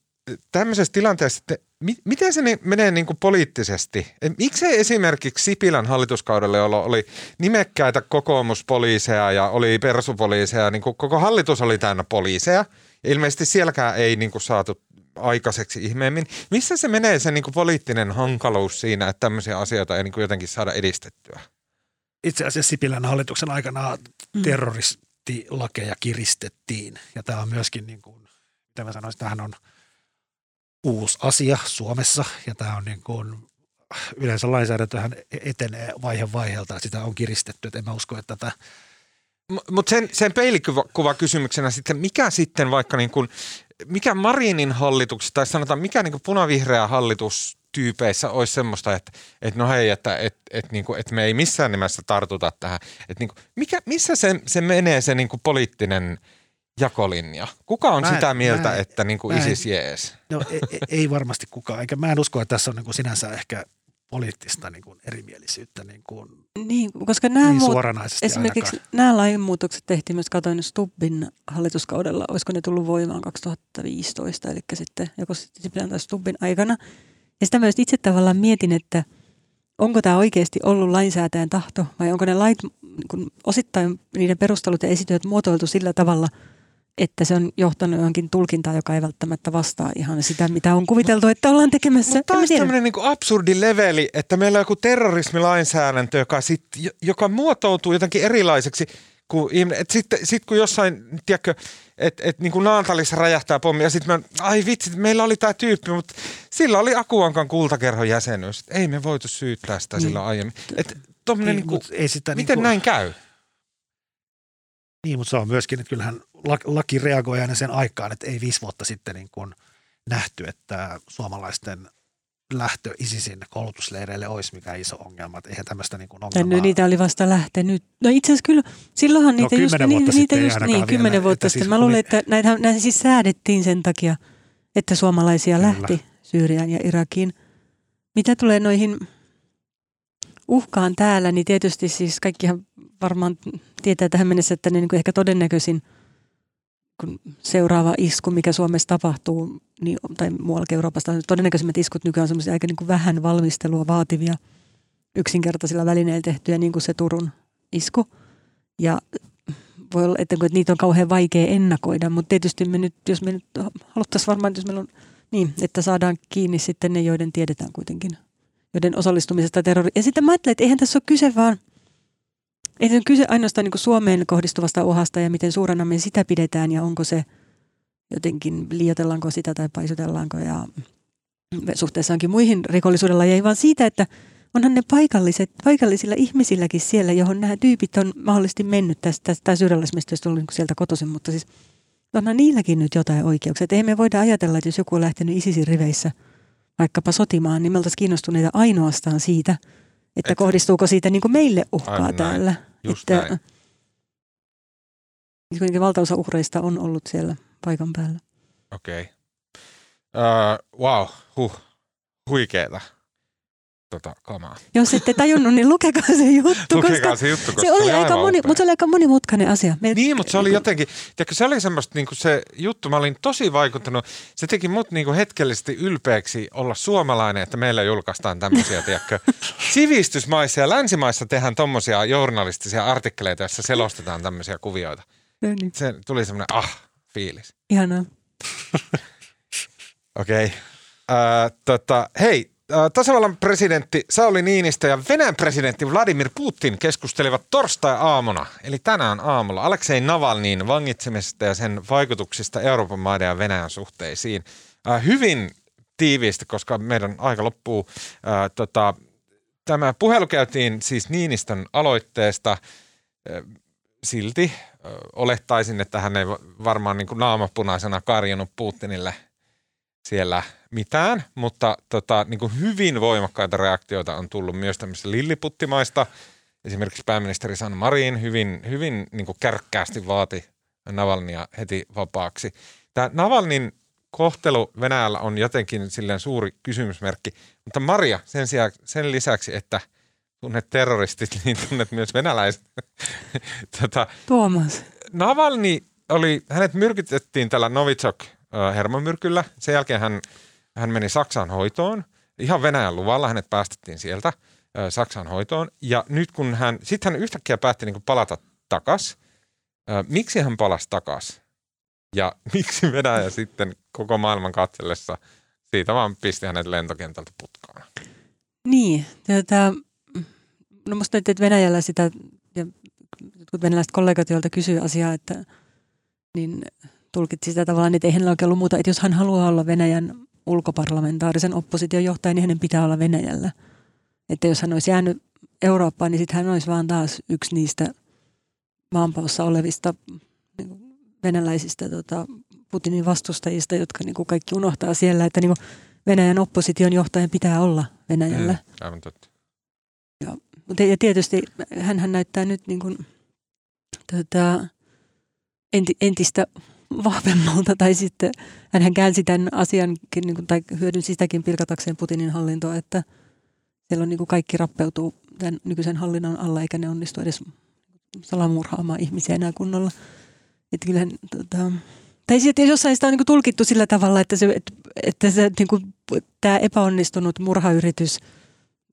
[SPEAKER 1] tämmöisessä tilanteessa, että mi- miten se ni- menee niin kuin poliittisesti? Et Miksei esimerkiksi Sipilän hallituskaudella, jolloin oli nimekkäitä kokoomuspoliiseja ja oli persupoliiseja, niin kuin koko hallitus oli täynnä poliiseja. Ja ilmeisesti sielläkään ei niin kuin saatu aikaiseksi ihmeemmin. Missä se menee se niin kuin poliittinen hankaluus siinä, että tämmöisiä asioita ei niin kuin jotenkin saada edistettyä?
[SPEAKER 2] Itse asiassa Sipilän hallituksen aikana
[SPEAKER 3] Mm.
[SPEAKER 2] terroristilakeja kiristettiin. Ja tämä on myöskin, niin kuin, mitä mä sanoisin, tämähän on uusi asia Suomessa. Ja tämä on niin kuin, yleensä lainsäädäntöhän etenee vaihe vaiheelta. Sitä on kiristetty. Et en mä usko, että tätä
[SPEAKER 1] Mutta sen, sen peilikuva kysymyksenä sitten, mikä sitten vaikka niin kuin, mikä Marinin hallituksessa tai sanotaan mikä niin kuin punavihreä hallitus tyypeissä olisi semmoista, että, että no hei, että, että, että, niin kuin, että me ei missään nimessä tartuta tähän. Että niin kuin, mikä, missä se, se menee se niin kuin poliittinen jakolinja? Kuka on
[SPEAKER 2] Mä en-
[SPEAKER 1] sitä mieltä,
[SPEAKER 2] mä en-
[SPEAKER 1] että niin kuin
[SPEAKER 2] mä en-
[SPEAKER 1] ISIS jees?
[SPEAKER 2] No ei, ei- ei varmasti kukaan, eikä mä en usko, että tässä on niin kuin sinänsä ehkä poliittista niin kuin erimielisyyttä niin kuin
[SPEAKER 3] niin koska nämä
[SPEAKER 2] niin
[SPEAKER 3] muut,
[SPEAKER 2] suoranaisesti
[SPEAKER 3] esimerkiksi
[SPEAKER 2] ainakaan.
[SPEAKER 3] nämä lainmuutokset tehtiin myös, katoin Stubbin hallituskaudella, olisiko ne tullut voimaan 2015, eli sitten joko sitten Sipilän tai Stubbin aikana. Ja sitä myös itse tavallaan mietin, että onko tämä oikeasti ollut lainsäätäjän tahto vai onko ne lait niin kun osittain niiden perustelut ja esityöt muotoiltu sillä tavalla, että se on johtanut johonkin tulkintaan, joka ei välttämättä vastaa ihan sitä, mitä on kuviteltu, että ollaan tekemässä.
[SPEAKER 1] Mutta taas tämmöinen niin absurdi leveli, että meillä on joku terrorismilainsäädäntö, joka, sit, joka muotoutuu jotenkin erilaiseksi kuin ihminen. Et sitten sit kun jossain, tiedätkö, että et, niin kuin Naantalissa räjähtää pommi ja sitten mä, ai vitsi, meillä oli tämä tyyppi, mutta sillä oli Akuankan kultakerhon jäsenyys. Ei me voitu syyttää sitä
[SPEAKER 3] Niin.
[SPEAKER 1] silloin aiemmin. Et, tommonen,
[SPEAKER 2] Ei,
[SPEAKER 1] niin kuin,
[SPEAKER 2] ei sitä
[SPEAKER 1] miten
[SPEAKER 2] niin kuin,
[SPEAKER 1] näin käy?
[SPEAKER 2] Niin, mutta se on myöskin, että kyllähän laki reagoi aina sen aikaan, että ei viisi vuotta sitten niin kuin nähty, että suomalaisten lähtö ISISin koulutusleireille olisi mikään iso ongelma. Että eihän tämmöistä niin kuin ongelmaa.
[SPEAKER 3] No, niitä oli vasta lähtenyt. No itse asiassa kyllä, silloinhan niitä no, just, vuotta niitä just niin, kymmenen vuotta sitten. Siis Mä luulen, että näitä, näitä siis säädettiin sen takia, että suomalaisia kyllä. lähti Syyriaan ja Irakiin. Mitä tulee noihin uhkaan täällä, niin tietysti siis kaikkihan varmaan tietää tähän mennessä, että niin kuin ehkä todennäköisin kun seuraava isku, mikä Suomessa tapahtuu, niin, tai muuallakin Euroopasta, todennäköisimmät iskut nykyään on aika niin kuin vähän valmistelua vaativia, yksinkertaisilla välineillä tehtyjä, niin kuin se Turun isku. Ja voi olla, että, että niitä on kauhean vaikea ennakoida, mutta tietysti me nyt, jos me nyt haluttaisiin varmaan, jos meillä on niin, että saadaan kiinni sitten ne, joiden tiedetään kuitenkin, joiden osallistumisesta terrori. Ja sitten mä ajattelen, että eihän tässä ole kyse vaan – ei se ole kyse ainoastaan niin Suomeen kohdistuvasta uhasta ja miten suurena me sitä pidetään ja onko se jotenkin, liioitellaanko sitä tai paisutellaanko ja suhteessa onkin muihin rikollisuudella ei vaan siitä, että onhan ne paikalliset, paikallisilla ihmisilläkin siellä, johon nämä tyypit on mahdollisesti mennyt tästä, tästä syrjäläismestä, jos tullut niin sieltä kotoisin, mutta siis onhan niilläkin nyt jotain oikeuksia. Että eihän me voida ajatella, että jos joku on lähtenyt ISISin riveissä vaikkapa sotimaan, niin me oltaisiin kiinnostuneita ainoastaan siitä – että Et, kohdistuuko siitä niin kuin meille uhkaa Aivan täällä. Näin.
[SPEAKER 1] Just että, näin.
[SPEAKER 3] Kuitenkin valtaosa uhreista on ollut siellä paikan päällä.
[SPEAKER 1] Okei. Okay. Uh, wow, huh, huikeeta tota, kamaa.
[SPEAKER 3] Jos ette tajunnut, niin lukekaa se juttu.
[SPEAKER 1] lukekaa koska se juttu, koska
[SPEAKER 3] se oli, aika moni, mutta se oli aika monimutkainen asia.
[SPEAKER 1] Me, niin, mutta se oli jotenkin, tiedätkö, se oli semmoista niin kuin se juttu, mä olin tosi vaikuttanut, se teki mut niin kuin hetkellisesti ylpeäksi olla suomalainen, että meillä julkaistaan tämmöisiä, tiedätkö, sivistysmaissa ja länsimaissa tehdään tommosia journalistisia artikkeleita, joissa selostetaan tämmöisiä kuvioita. No niin. Se tuli semmoinen ah, fiilis.
[SPEAKER 3] Ihanaa.
[SPEAKER 1] Okei. Okay. Uh, tota, hei, tasavallan presidentti Sauli Niinistö ja Venäjän presidentti Vladimir Putin keskustelivat torstai-aamuna, eli tänään aamulla, Aleksei Navalnin vangitsemisesta ja sen vaikutuksista Euroopan maiden ja Venäjän suhteisiin. Hyvin tiiviisti, koska meidän aika loppuu. Tota, tämä puhelu käytiin siis Niinistön aloitteesta. Silti olettaisin, että hän ei varmaan niin kuin naamapunaisena karjunut Putinille siellä mitään, mutta tota, niin kuin hyvin voimakkaita reaktioita on tullut myös tämmöistä lilliputtimaista. Esimerkiksi pääministeri Sanna Marin hyvin, hyvin niin kuin kärkkäästi vaati Navalnia heti vapaaksi. Tämä Navalnin kohtelu Venäjällä on jotenkin silleen suuri kysymysmerkki, mutta Maria sen, sijaan, sen lisäksi, että tunnet terroristit, niin tunnet myös venäläiset.
[SPEAKER 3] tota, Tuomas.
[SPEAKER 1] Navalni oli, hänet myrkytettiin tällä Novichok hermomyrkyllä. Sen jälkeen hän hän meni Saksaan hoitoon. Ihan Venäjän luvalla hänet päästettiin sieltä ö, Saksaan hoitoon. Ja nyt kun hän, sitten hän yhtäkkiä päätti niin palata takas. Miksi hän palasi takas? Ja miksi Venäjä sitten koko maailman katsellessa siitä vaan pisti hänet lentokentältä putkaan?
[SPEAKER 3] Niin, tätä, no musta että Venäjällä sitä, ja kun venäläiset kollegat, joilta kysyy asiaa, että niin tulkitsi sitä tavallaan, että ei hänellä oikein ollut muuta, että jos hän haluaa olla Venäjän ulkoparlamentaarisen opposition johtaja, niin hänen pitää olla Venäjällä. Että jos hän olisi jäänyt Eurooppaan, niin sitten hän olisi vaan taas yksi niistä maanpaossa olevista niin venäläisistä tota, Putinin vastustajista, jotka niin kuin kaikki unohtaa siellä, että niin kuin Venäjän opposition johtajan pitää olla Venäjällä. Mm,
[SPEAKER 1] aivan totta.
[SPEAKER 3] Ja, ja tietysti hän näyttää nyt niin kuin, tota, entistä vahvemmalta tai sitten hän käänsi tämän asiankin niin kuin, tai hyödynsi sitäkin pilkatakseen Putinin hallintoa, että siellä on niin kuin kaikki rappeutuu tämän nykyisen hallinnon alla eikä ne onnistu edes salamurhaamaan ihmisiä enää kunnolla. Että kyllähän, tota, tai sitten jossain sitä on niin tulkittu sillä tavalla, että, se, että, että se, niin kuin, tämä epäonnistunut murhayritys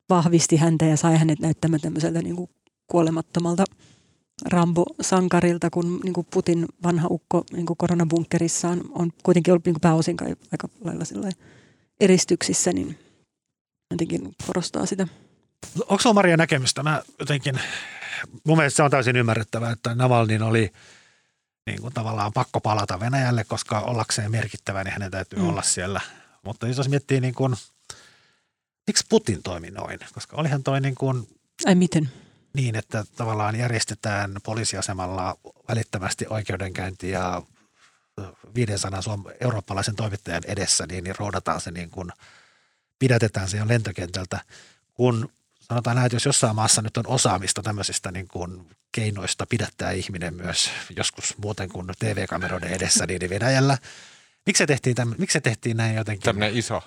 [SPEAKER 3] vahvisti häntä ja sai hänet näyttämään tämmöiseltä niin kuin kuolemattomalta – Rambo-sankarilta, kun niin kuin Putin vanha ukko niin kuin koronabunkkerissaan on kuitenkin ollut niin kuin pääosin kai aika lailla eristyksissä, niin jotenkin korostaa sitä.
[SPEAKER 2] Onko sinulla Maria näkemystä? Mä jotenkin, mun mielestä se on täysin ymmärrettävää, että Navalnin oli niin kuin tavallaan pakko palata Venäjälle, koska ollakseen merkittävä, niin hänen täytyy mm. olla siellä. Mutta jos miettii niin kuin, miksi Putin toimi noin? Koska olihan toi niin kuin,
[SPEAKER 3] Ai miten?
[SPEAKER 2] Niin, että tavallaan järjestetään poliisiasemalla välittömästi oikeudenkäynti ja 500 suom- eurooppalaisen toimittajan edessä, niin, niin roudataan se niin kuin, pidätetään se jo lentokentältä, kun sanotaan näin, että jos jossain maassa nyt on osaamista tämmöisistä niin kuin keinoista pidättää ihminen myös joskus muuten kuin TV-kameroiden edessä, niin Venäjällä. Miksi se tehtiin, täm, miksi se tehtiin näin jotenkin?
[SPEAKER 1] Tämmöinen iso.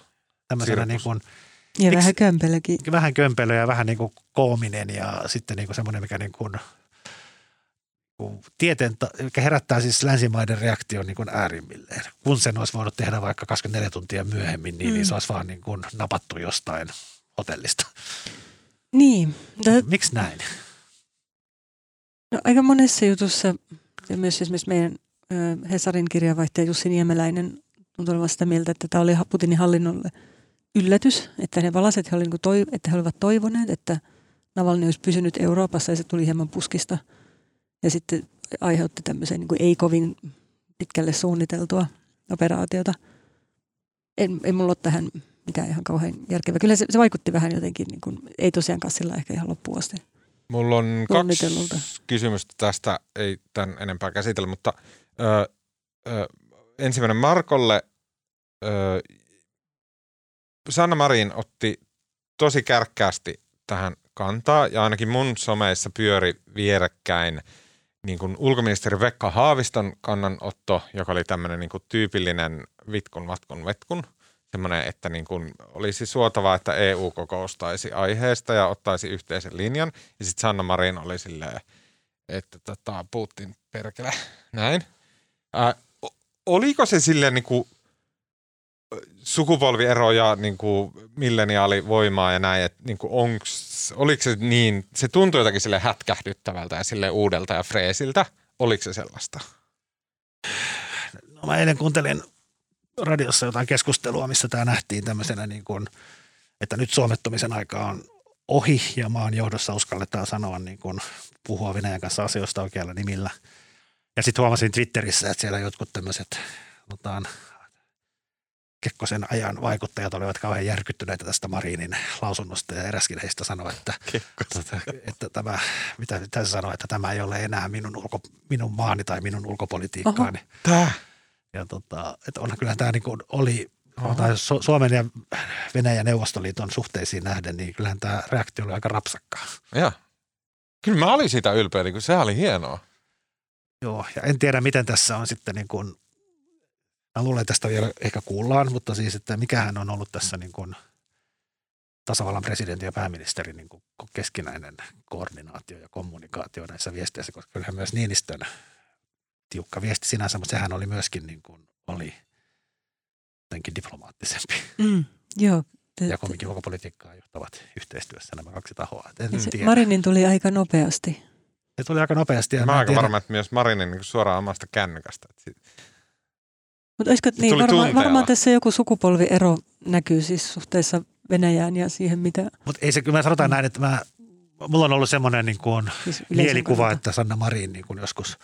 [SPEAKER 2] Tämmöisenä niin kuin,
[SPEAKER 3] Ja
[SPEAKER 2] Miksi-
[SPEAKER 3] vähän kömpelökin.
[SPEAKER 2] vähän kömpelö ja vähän niin kuin koominen ja sitten niin kuin semmoinen, mikä niin kuin, kun tieteen, mikä herättää siis länsimaiden reaktion niin kuin äärimmilleen. Kun sen olisi voinut tehdä vaikka 24 tuntia myöhemmin, niin, mm. niin se olisi vaan niin kuin napattu jostain hotellista.
[SPEAKER 3] Niin, tää-
[SPEAKER 2] Miksi näin?
[SPEAKER 3] no, aika monessa jutussa, ja myös esimerkiksi meidän Hesarin kirjavaihtaja Jussi Niemeläinen tuntuu olevan sitä mieltä, että tämä oli Putinin hallinnolle yllätys, että ne valaset, he, oli, niin toi, että he olivat toivoneet, että Navalny olisi pysynyt Euroopassa ja se tuli hieman puskista. Ja sitten aiheutti tämmöisen niin kuin ei kovin pitkälle suunniteltua operaatiota. En, ei mulla ole tähän mitään ihan kauhean järkevää. Kyllä se, se vaikutti vähän jotenkin, niin kuin, ei tosiaankaan sillä ehkä ihan loppuun asti.
[SPEAKER 1] Mulla on kaksi kysymystä tästä, ei tämän enempää käsitellä, mutta ö, ö, ensimmäinen Markolle. Ö, Sanna Marin otti tosi kärkkäästi tähän kantaa ja ainakin mun someissa pyöri vierekkäin niin kuin ulkoministeri Vekka Haaviston kannanotto, joka oli tämmöinen niin kuin tyypillinen vitkun, vatkun, vetkun. Semmoinen, että niin kuin olisi suotavaa, että EU kokoustaisi aiheesta ja ottaisi yhteisen linjan. Ja sitten Sanna Marin oli silleen, että tota, Putin perkele, näin. Ää, oliko se silleen niin kuin sukupolviero ja niin kuin milleniaalivoimaa ja näin, että niin kuin onks, oliko se niin, se tuntui jotakin sille hätkähdyttävältä ja sille uudelta ja freesiltä. Oliko se sellaista?
[SPEAKER 2] No mä eilen kuuntelin radiossa jotain keskustelua, missä tämä nähtiin tämmöisenä niin kuin, että nyt suomettumisen aika on ohi ja maan johdossa uskalletaan sanoa niin kuin, puhua Venäjän kanssa asioista oikealla nimillä. Ja sitten huomasin Twitterissä, että siellä jotkut tämmöiset Kekkosen ajan vaikuttajat olivat kauhean järkyttyneitä tästä Marinin lausunnosta ja eräskin heistä sanoi, että, että, että tämä, mitä, mitä se sanoi, että tämä ei ole enää minun, ulko, minun maani tai minun ulkopolitiikkaani.
[SPEAKER 1] Tää?
[SPEAKER 2] Ja tota, että onhan kyllä tämä niin kuin oli tai Su- Suomen ja Venäjän Neuvostoliiton suhteisiin nähden, niin kyllähän tämä reaktio oli aika rapsakkaa.
[SPEAKER 1] Joo. Kyllä mä olin siitä ylpeä, kun sehän oli hienoa.
[SPEAKER 2] Joo, ja en tiedä miten tässä on sitten niin kuin, mä luulen, että tästä vielä ehkä kuullaan, mutta siis, että mikähän on ollut tässä niin kuin tasavallan presidentin ja pääministerin niin kuin keskinäinen koordinaatio ja kommunikaatio näissä viesteissä, koska kyllähän myös Niinistön tiukka viesti sinänsä, mutta sehän oli myöskin niin kuin, oli jotenkin diplomaattisempi.
[SPEAKER 3] Mm, joo. Te-
[SPEAKER 2] ja kumminkin ulkopolitiikkaa johtavat yhteistyössä nämä kaksi tahoa. Tiedä.
[SPEAKER 3] Marinin tuli aika nopeasti.
[SPEAKER 2] Se tuli aika nopeasti. Ja
[SPEAKER 1] Mä
[SPEAKER 2] mä
[SPEAKER 1] aika
[SPEAKER 2] tiedä-
[SPEAKER 1] varma, että myös Marinin niin suoraan omasta kännykästä. Et sit-
[SPEAKER 3] Mutta olisiko, niin, varmaan,
[SPEAKER 1] tunteella.
[SPEAKER 3] varmaan tässä joku sukupolviero näkyy siis suhteessa Venäjään ja siihen, mitä
[SPEAKER 2] Mutta ei se, kyllä mä sanotaan näin, että mä, mulla on ollut semmoinen niin kuin
[SPEAKER 3] siis
[SPEAKER 2] mielikuva,
[SPEAKER 3] kannalta.
[SPEAKER 2] että Sanna Marin niin kuin joskus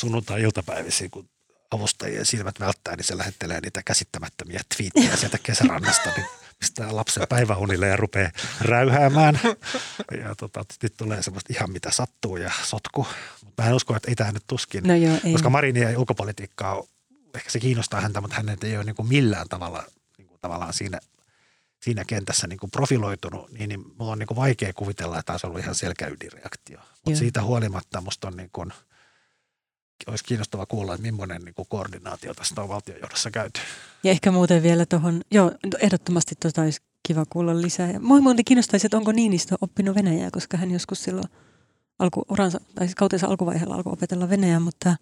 [SPEAKER 2] sunnuntai-iltapäivissä, kun avustajien silmät välttää, niin se lähettelee niitä käsittämättömiä twiittejä sieltä kesärannasta, niin pistää lapsen päiväunille ja rupeaa räyhäämään. Ja tota, nyt tulee semmoista ihan mitä sattuu ja sotku. Mutta mä en usko, että ei tämä nyt tuskin.
[SPEAKER 3] No joo, ei.
[SPEAKER 2] koska Marin ei ulkopolitiikkaa, ehkä se kiinnostaa häntä, mutta hän ei ole niin kuin millään tavalla niin kuin tavallaan siinä, siinä kentässä niin kuin profiloitunut, niin, niin mulla on niin kuin vaikea kuvitella, että olisi ollut ihan selkeä ydinreaktio. Mutta siitä huolimatta musta on niin kuin, olisi kiinnostava kuulla, että millainen niin kuin koordinaatio tästä on valtionjohdossa käyty.
[SPEAKER 3] Ja ehkä muuten vielä tuohon, joo, ehdottomasti tota olisi kiva kuulla lisää. Ja mua muuten kiinnostaisi, että onko Niinistö oppinut Venäjää, koska hän joskus silloin alkuuransa, tai siis kautensa alkuvaiheella alkoi opetella Venäjää, mutta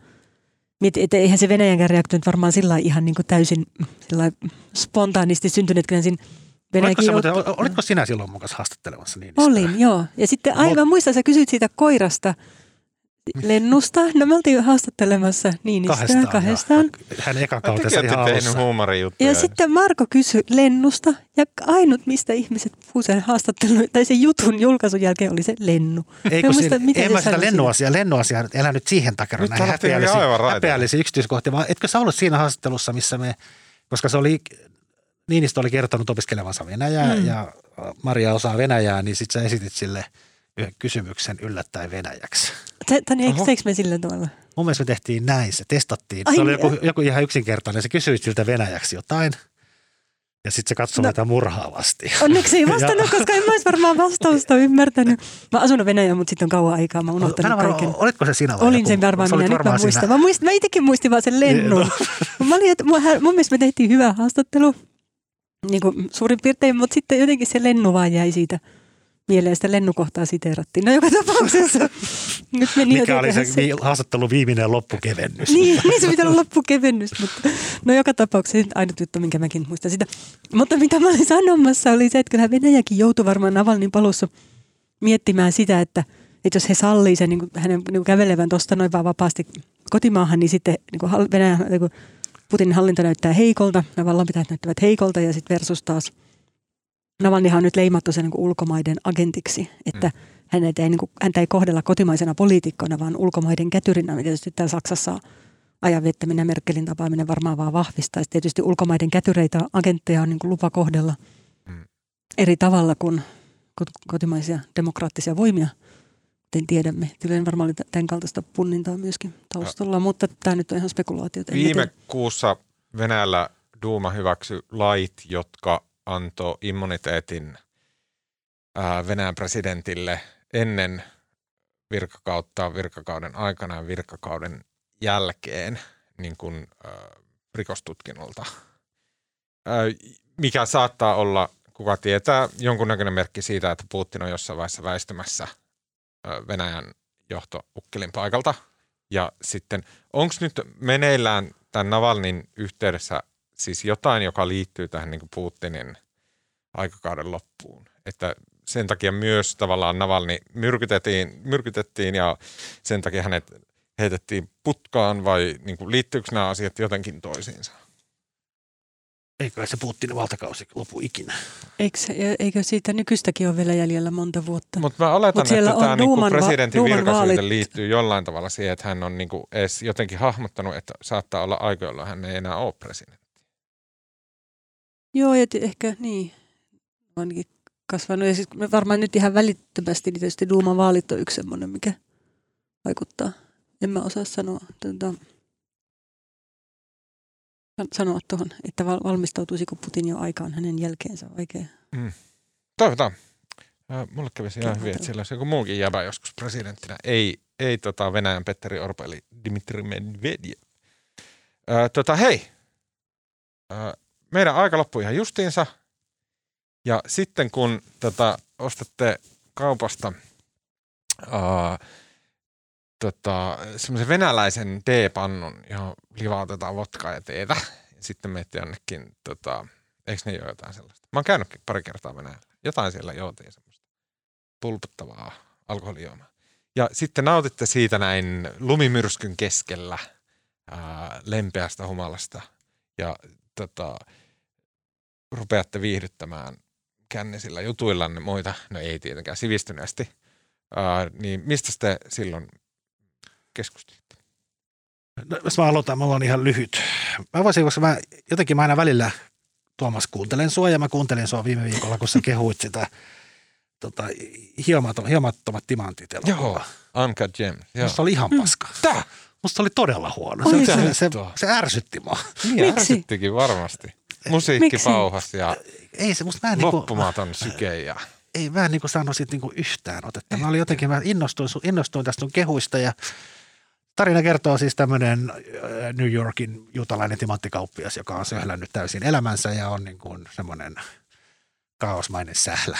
[SPEAKER 3] mietin, että eihän se Venäjänkään reaktio nyt varmaan sillä ihan niin kuin täysin sillä spontaanisti syntynyt, kyllä siinä
[SPEAKER 2] Oletko,
[SPEAKER 3] Venäjäkin
[SPEAKER 2] sä muuten,
[SPEAKER 3] joutui-
[SPEAKER 2] olitko sinä silloin mukaan haastattelemassa niin?
[SPEAKER 3] Olin, joo. Ja sitten
[SPEAKER 2] Mut-
[SPEAKER 3] aivan muistan, sä kysyit siitä koirasta lennusta. No me oltiin haastattelemassa Niinistöä
[SPEAKER 2] Kahdestaan.
[SPEAKER 3] kahdestaan.
[SPEAKER 2] Hän eka kautensa
[SPEAKER 1] olette
[SPEAKER 2] ihan
[SPEAKER 1] tehnyt
[SPEAKER 2] alussa.
[SPEAKER 1] huumorijuttuja.
[SPEAKER 3] Ja sitten Marko kysyi lennusta ja ainut, mistä ihmiset puhuu sen haastattelun tai sen jutun julkaisun jälkeen oli se lennu.
[SPEAKER 2] Ei,
[SPEAKER 3] Mä
[SPEAKER 2] kun
[SPEAKER 3] muistan,
[SPEAKER 2] siinä, en
[SPEAKER 3] se
[SPEAKER 2] mä sitä lennuasiaa, lennuasiaa, nyt elä nyt siihen takia
[SPEAKER 1] Nyt aivan raiteille.
[SPEAKER 2] häpeällisiin yksityiskohtiin, vaan etkö sä ollut siinä haastattelussa, missä me, koska se oli, Niinistö oli kertonut opiskelevansa Venäjää
[SPEAKER 3] Mm.
[SPEAKER 2] mm. ja Maria osaa Venäjää, niin sitten sä esitit sille yhden kysymyksen yllättäen Venäjäksi.
[SPEAKER 3] Tani, eikö
[SPEAKER 1] Oho.
[SPEAKER 3] teikö me sillä tavalla?
[SPEAKER 2] Mun mielestä me tehtiin näin, se testattiin.
[SPEAKER 3] Ai
[SPEAKER 2] se oli
[SPEAKER 3] niin.
[SPEAKER 2] joku, joku ihan yksinkertainen, se kysyi siltä Venäjäksi jotain. Ja sitten se katsoi
[SPEAKER 3] No.
[SPEAKER 2] meitä murhaavasti.
[SPEAKER 3] Onneksi ei vastannut, koska en mä olisi varmaan vastausta ymmärtänyt. Mä asun Venäjällä, mutta sitten on kauan aikaa. Mä unohtanut
[SPEAKER 2] varma,
[SPEAKER 3] kaiken.
[SPEAKER 2] olitko se sinä vai
[SPEAKER 3] Olin
[SPEAKER 2] joku
[SPEAKER 3] sen varmaan minä, nyt mä
[SPEAKER 2] varmaan
[SPEAKER 3] muistan.
[SPEAKER 2] sinä.
[SPEAKER 3] Mä, muistin, mä itsekin muistin vaan sen lennun. mä olin, että mun, mun mielestä me tehtiin hyvä haastattelu, niin kuin suurin piirtein, mutta sitten jotenkin se lennu vaan jäi siitä mieleen. Sitä lennukohtaa siteerattiin. No joka tapauksessa. nyt meni
[SPEAKER 2] Mikä oli se vi- haastattelun viimeinen loppukevennys?
[SPEAKER 3] niin, niin se pitää olla loppukevennys, mutta no joka tapauksessa se ainut juttu, minkä mäkin muistan sitä. Mutta mitä mä olin sanomassa oli se, että kyllähän Venäjäkin joutui varmaan Navalnin palussa miettimään sitä, että, että jos he sallii sen niin kuin, hänen niin kuin kävelevän tuosta noin vaan vapaasti kotimaahan, niin sitten niin kuin Venäjä, niin kuin Putinin hallinto näyttää heikolta, nämä vallanpitäjät näyttävät heikolta ja sitten versus taas Navalnihan on nyt leimattu sen niin ulkomaiden agentiksi, että mm. hänet ei, niin kuin, häntä ei kohdella kotimaisena poliitikkona, vaan ulkomaiden kätyrinä, tietysti täällä Saksassa ajan viettäminen ja Merkelin tapaaminen varmaan vaan vahvistaa. Sitten tietysti ulkomaiden kätyreitä, agentteja on niin kuin lupa kohdella
[SPEAKER 1] Mm.
[SPEAKER 3] eri tavalla kuin kot- kotimaisia demokraattisia voimia, kuten tiedämme. Kyllä varmaan oli tämän kaltaista punnintaa myöskin taustalla, mutta tämä nyt on ihan mä
[SPEAKER 1] Viime
[SPEAKER 3] tiedä.
[SPEAKER 1] kuussa Venäjällä Duuma hyväksyi lait, jotka antoi immuniteetin Venäjän presidentille ennen virkakautta, virkakauden aikana ja virkakauden jälkeen niin kuin, ää, rikostutkinnolta. Ää, mikä saattaa olla, kuka tietää, jonkunnäköinen merkki siitä, että Putin on jossain vaiheessa väistymässä ää, Venäjän johtoukkelin paikalta. Ja sitten, onko nyt meneillään tämän Navalnin yhteydessä siis jotain, joka liittyy tähän niin kuin Putinin aikakauden loppuun? Että sen takia myös tavallaan Navalni myrkytettiin, myrkytettiin ja sen takia hänet heitettiin putkaan vai niin kuin liittyykö nämä asiat jotenkin toisiinsa?
[SPEAKER 2] Eikö se Putinin valtakausi lopu ikinä?
[SPEAKER 3] Eikö, se- eikö siitä nykyistäkin ole vielä jäljellä monta vuotta?
[SPEAKER 1] Mutta mä oletan,
[SPEAKER 3] Mut
[SPEAKER 1] että tämä
[SPEAKER 3] on
[SPEAKER 1] niinku presidentin
[SPEAKER 3] Duuman
[SPEAKER 1] virkasyyte liittyy jollain tavalla siihen, että hän on niinku edes jotenkin hahmottanut, että saattaa olla aika, jolloin hän ei enää ole presidentti.
[SPEAKER 3] Joo, ja ehkä niin. Ainakin kasvanut. Ja siis varmaan nyt ihan välittömästi, niin tietysti Duuman vaalit on yksi semmoinen, mikä vaikuttaa. En mä osaa sanoa, tuota, san- sanoa tuohon, että val- valmistautuisiko Putin jo aikaan hänen jälkeensä. Vaikea.
[SPEAKER 1] Toivotaan. Äh, Mulle kävisi ihan hyvin, että
[SPEAKER 3] Toivotaan.
[SPEAKER 1] siellä olisi joku muukin jäbä joskus presidenttinä. Ei, ei tota Venäjän Petteri Orpo, eli Dmitri Medvedev. Tota, hei, äh, meidän aika loppui ihan justiinsa. Ja sitten kun tota, ostatte kaupasta äh, tota, semmoisen venäläisen teepannun, johon livautetaan votkaa ja teetä, ja sitten menette jonnekin, tota, eikö ne jo jotain sellaista? Mä oon käynytkin pari kertaa Venäjällä. Jotain siellä joutiin semmoista pulputtavaa alkoholijuomaa. Ja sitten nautitte siitä näin lumimyrskyn keskellä ää, lempeästä humalasta ja tota, rupeatte viihdyttämään kännisillä jutuillanne muita, no ei tietenkään sivistyneesti, ää, niin mistä te silloin keskustelitte?
[SPEAKER 2] No, jos mä aloitan, mulla on ihan lyhyt. Mä voisin, koska mä jotenkin mä aina välillä, Tuomas, kuuntelen sua ja mä kuuntelin sua viime viikolla, kun sä kehuit sitä tota, hiomattomat, hiomattomat timantit elokuvaa.
[SPEAKER 1] Uncut Gems. Joo.
[SPEAKER 2] Musta oli ihan paska.
[SPEAKER 1] Tää?
[SPEAKER 2] Musta oli todella huono.
[SPEAKER 3] Oli
[SPEAKER 2] se,
[SPEAKER 3] se?
[SPEAKER 2] se, se ärsytti mua.
[SPEAKER 1] Niin
[SPEAKER 3] Miksi?
[SPEAKER 1] ärsyttikin varmasti. Musiikki
[SPEAKER 3] Miksi?
[SPEAKER 1] pauhas ja
[SPEAKER 2] Ei se, musta mä en, niinku,
[SPEAKER 1] loppumaton syke ja
[SPEAKER 2] ei mä en niinku saanut siitä niinku yhtään otetta. Mä olin jotenkin, mä innostuin, innostuin tästä sun kehuista ja tarina kertoo siis tämmöinen New Yorkin juutalainen timanttikauppias, joka on söhlännyt täysin elämänsä ja on niin kuin semmoinen kaosmainen sählä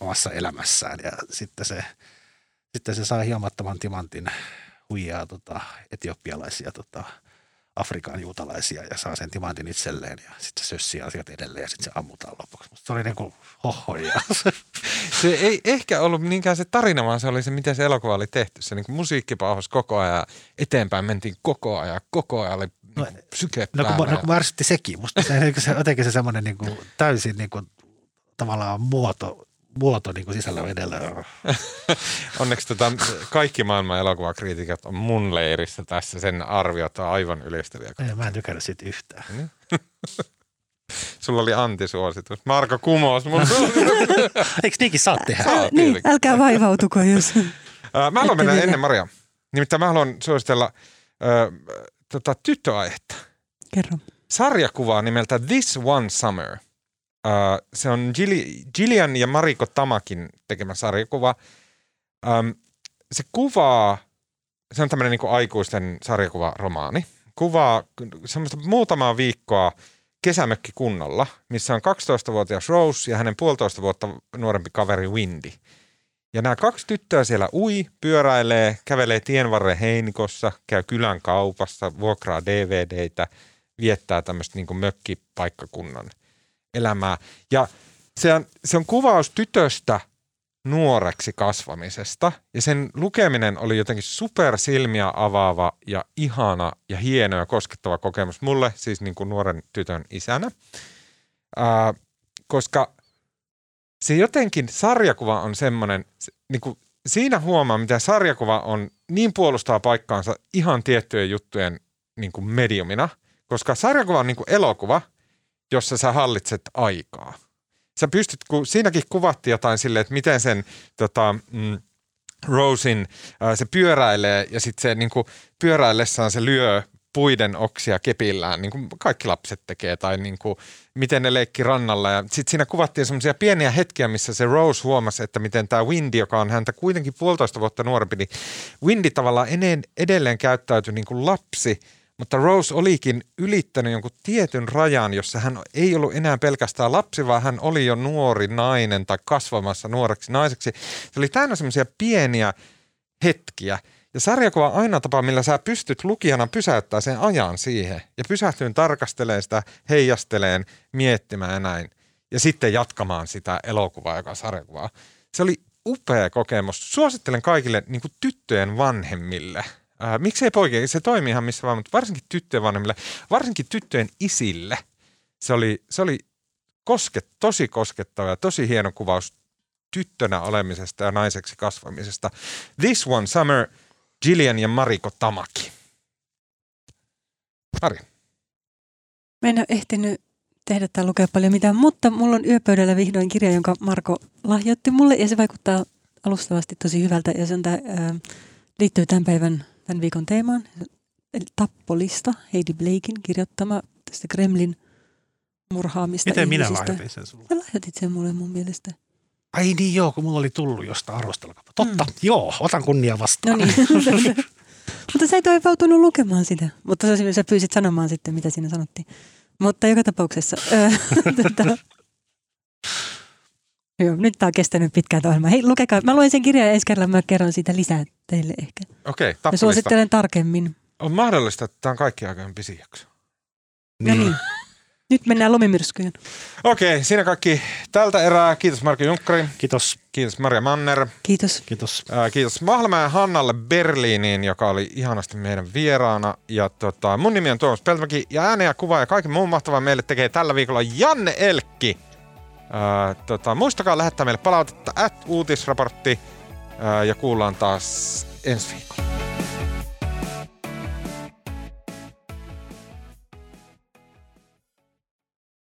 [SPEAKER 2] omassa elämässään ja sitten se, sitten se saa hiomattoman timantin huijaa tota, etiopialaisia tota, Afrikan juutalaisia ja saa sen timantin itselleen ja sitten se sössii asiat edelleen ja sitten se ammutaan lopuksi. Musta se oli niin kuin hohoja.
[SPEAKER 1] se ei ehkä ollut niinkään se tarina, vaan se oli se, miten se elokuva oli tehty. Se niin musiikki pauhasi koko ajan, eteenpäin mentiin koko ajan, koko ajan oli
[SPEAKER 2] No,
[SPEAKER 1] niin syke
[SPEAKER 2] No kun, no, kun ärsytti sekin. Musta se, se, jotenkin se semmoinen niin kuin, täysin niin kuin, tavallaan muoto, muoto niin kuin sisällä edellä.
[SPEAKER 1] Onneksi tota, kaikki maailman elokuvakriitikot on mun leirissä tässä. Sen arviot on aivan yleistäviä.
[SPEAKER 2] Ei, mä en tykännyt siitä yhtään.
[SPEAKER 1] Sulla oli antisuositus. Marko kumos mun.
[SPEAKER 2] Eikö niinkin saa tehdä?
[SPEAKER 1] Saa,
[SPEAKER 3] niin, älkää vaivautuko, jos...
[SPEAKER 1] Mä haluan mennä ennen Maria. Nimittäin mä haluan suositella ö, tota, tyttöaihetta.
[SPEAKER 3] Kerro.
[SPEAKER 1] Sarjakuvaa nimeltä This One Summer. Ö, se on Gilli- Gillian ja Mariko Tamakin tekemä sarjakuva. Öm, se kuvaa, se on tämmöinen niin aikuisten sarjakuvaromaani. Kuvaa semmoista muutamaa viikkoa kesämökkikunnolla, missä on 12-vuotias Rose ja hänen puolitoista vuotta nuorempi kaveri Windy. Ja nämä kaksi tyttöä siellä ui, pyöräilee, kävelee tienvarren heinikossa, käy kylän kaupassa, vuokraa DVDitä, viettää tämmöistä niin mökkipaikkakunnan elämää. Ja se on, se on kuvaus tytöstä nuoreksi kasvamisesta ja sen lukeminen oli jotenkin super silmiä avaava ja ihana ja hieno ja koskettava kokemus mulle, siis niin kuin nuoren tytön isänä. Ää, koska se jotenkin sarjakuva on semmoinen, se- niin kuin siinä huomaa, mitä sarjakuva on, niin puolustaa paikkaansa ihan tiettyjen juttujen niin kuin mediumina, koska sarjakuva on niin kuin elokuva, jossa sä hallitset aikaa. Sä pystyt, kun siinäkin kuvattiin jotain silleen, että miten sen tota, mm, Rosin, ää, se pyöräilee ja sitten se niin kuin, pyöräillessään se lyö puiden oksia kepillään, niin kuin kaikki lapset tekee, tai niin kuin, miten ne leikki rannalla. Ja sitten siinä kuvattiin semmoisia pieniä hetkiä, missä se Rose huomasi, että miten tämä Windy, joka on häntä kuitenkin puolitoista vuotta nuorempi, niin Windy tavallaan edelleen käyttäytyi niin kuin lapsi, mutta Rose olikin ylittänyt jonkun tietyn rajan, jossa hän ei ollut enää pelkästään lapsi, vaan hän oli jo nuori nainen tai kasvamassa nuoreksi naiseksi. Se oli täynnä semmoisia pieniä hetkiä. Ja sarjakuva on aina tapa, millä sä pystyt lukijana pysäyttää sen ajan siihen ja pysähtyyn tarkastelemaan sitä, heijasteleen, miettimään ja näin. Ja sitten jatkamaan sitä elokuvaa, joka on sarjakuvaa. Se oli upea kokemus. Suosittelen kaikille niin tyttöjen vanhemmille. Ää, miksei poikien, se toimii ihan missä vaan, mutta varsinkin tyttöjen vanhemmille, varsinkin tyttöjen isille. Se oli, se oli kosket, tosi koskettava ja tosi hieno kuvaus tyttönä olemisesta ja naiseksi kasvamisesta. This One Summer, Gillian ja Mariko Tamaki. Mari.
[SPEAKER 3] Mä en ole ehtinyt tehdä tai lukea paljon mitään, mutta mulla on yöpöydällä vihdoin kirja, jonka Marko lahjoitti mulle ja se vaikuttaa alustavasti tosi hyvältä ja se on tää, ää, liittyy tämän päivän, tämän viikon teemaan. Tappolista, Heidi Blakein kirjoittama tästä Kremlin murhaamista
[SPEAKER 2] Miten minä
[SPEAKER 3] ihmisistä.
[SPEAKER 2] lahjoitin sen sulle?
[SPEAKER 3] Sä lahjoitit sen mulle mun mielestä.
[SPEAKER 2] Ai niin joo, kun mulla oli tullut jostain arvostelukapa. Totta, mm. joo, otan kunnia
[SPEAKER 3] No
[SPEAKER 2] vastaan.
[SPEAKER 3] niin. Mutta sä et ole vautunut lukemaan sitä. Mutta sä, sä pyysit sanomaan sitten, mitä siinä sanottiin. Mutta joka tapauksessa. tota, Joo, nyt tää on kestänyt pitkään tämä ohjelma. Hei, lukekaa. Mä luen sen kirjan ja ensi kerralla mä kerron siitä lisää teille ehkä.
[SPEAKER 1] Okei,
[SPEAKER 3] Ja
[SPEAKER 1] tappelista.
[SPEAKER 3] suosittelen tarkemmin.
[SPEAKER 1] On mahdollista, että tämä on kaikki aikojen pisin jakso.
[SPEAKER 3] No niin. Nyt mennään lumimyrskyyn.
[SPEAKER 1] Okei, siinä kaikki tältä erää. Kiitos Marko Junkkari,
[SPEAKER 2] Kiitos,
[SPEAKER 1] kiitos Maria Manner,
[SPEAKER 3] Kiitos.
[SPEAKER 2] kiitos.
[SPEAKER 1] ää, kiitos Mahlamäen Hannalle Berliiniin, joka oli ihanasti meidän vieraana. Ja tota, mun nimi on Tuomas Peltomäki ja ääne ja kuva ja kaiken muun mahtavaa meille tekee tällä viikolla Janne Elkki. Ää, tota, muistakaa lähettää meille palautetta at uutisraportti ja kuullaan taas ensi viikolla.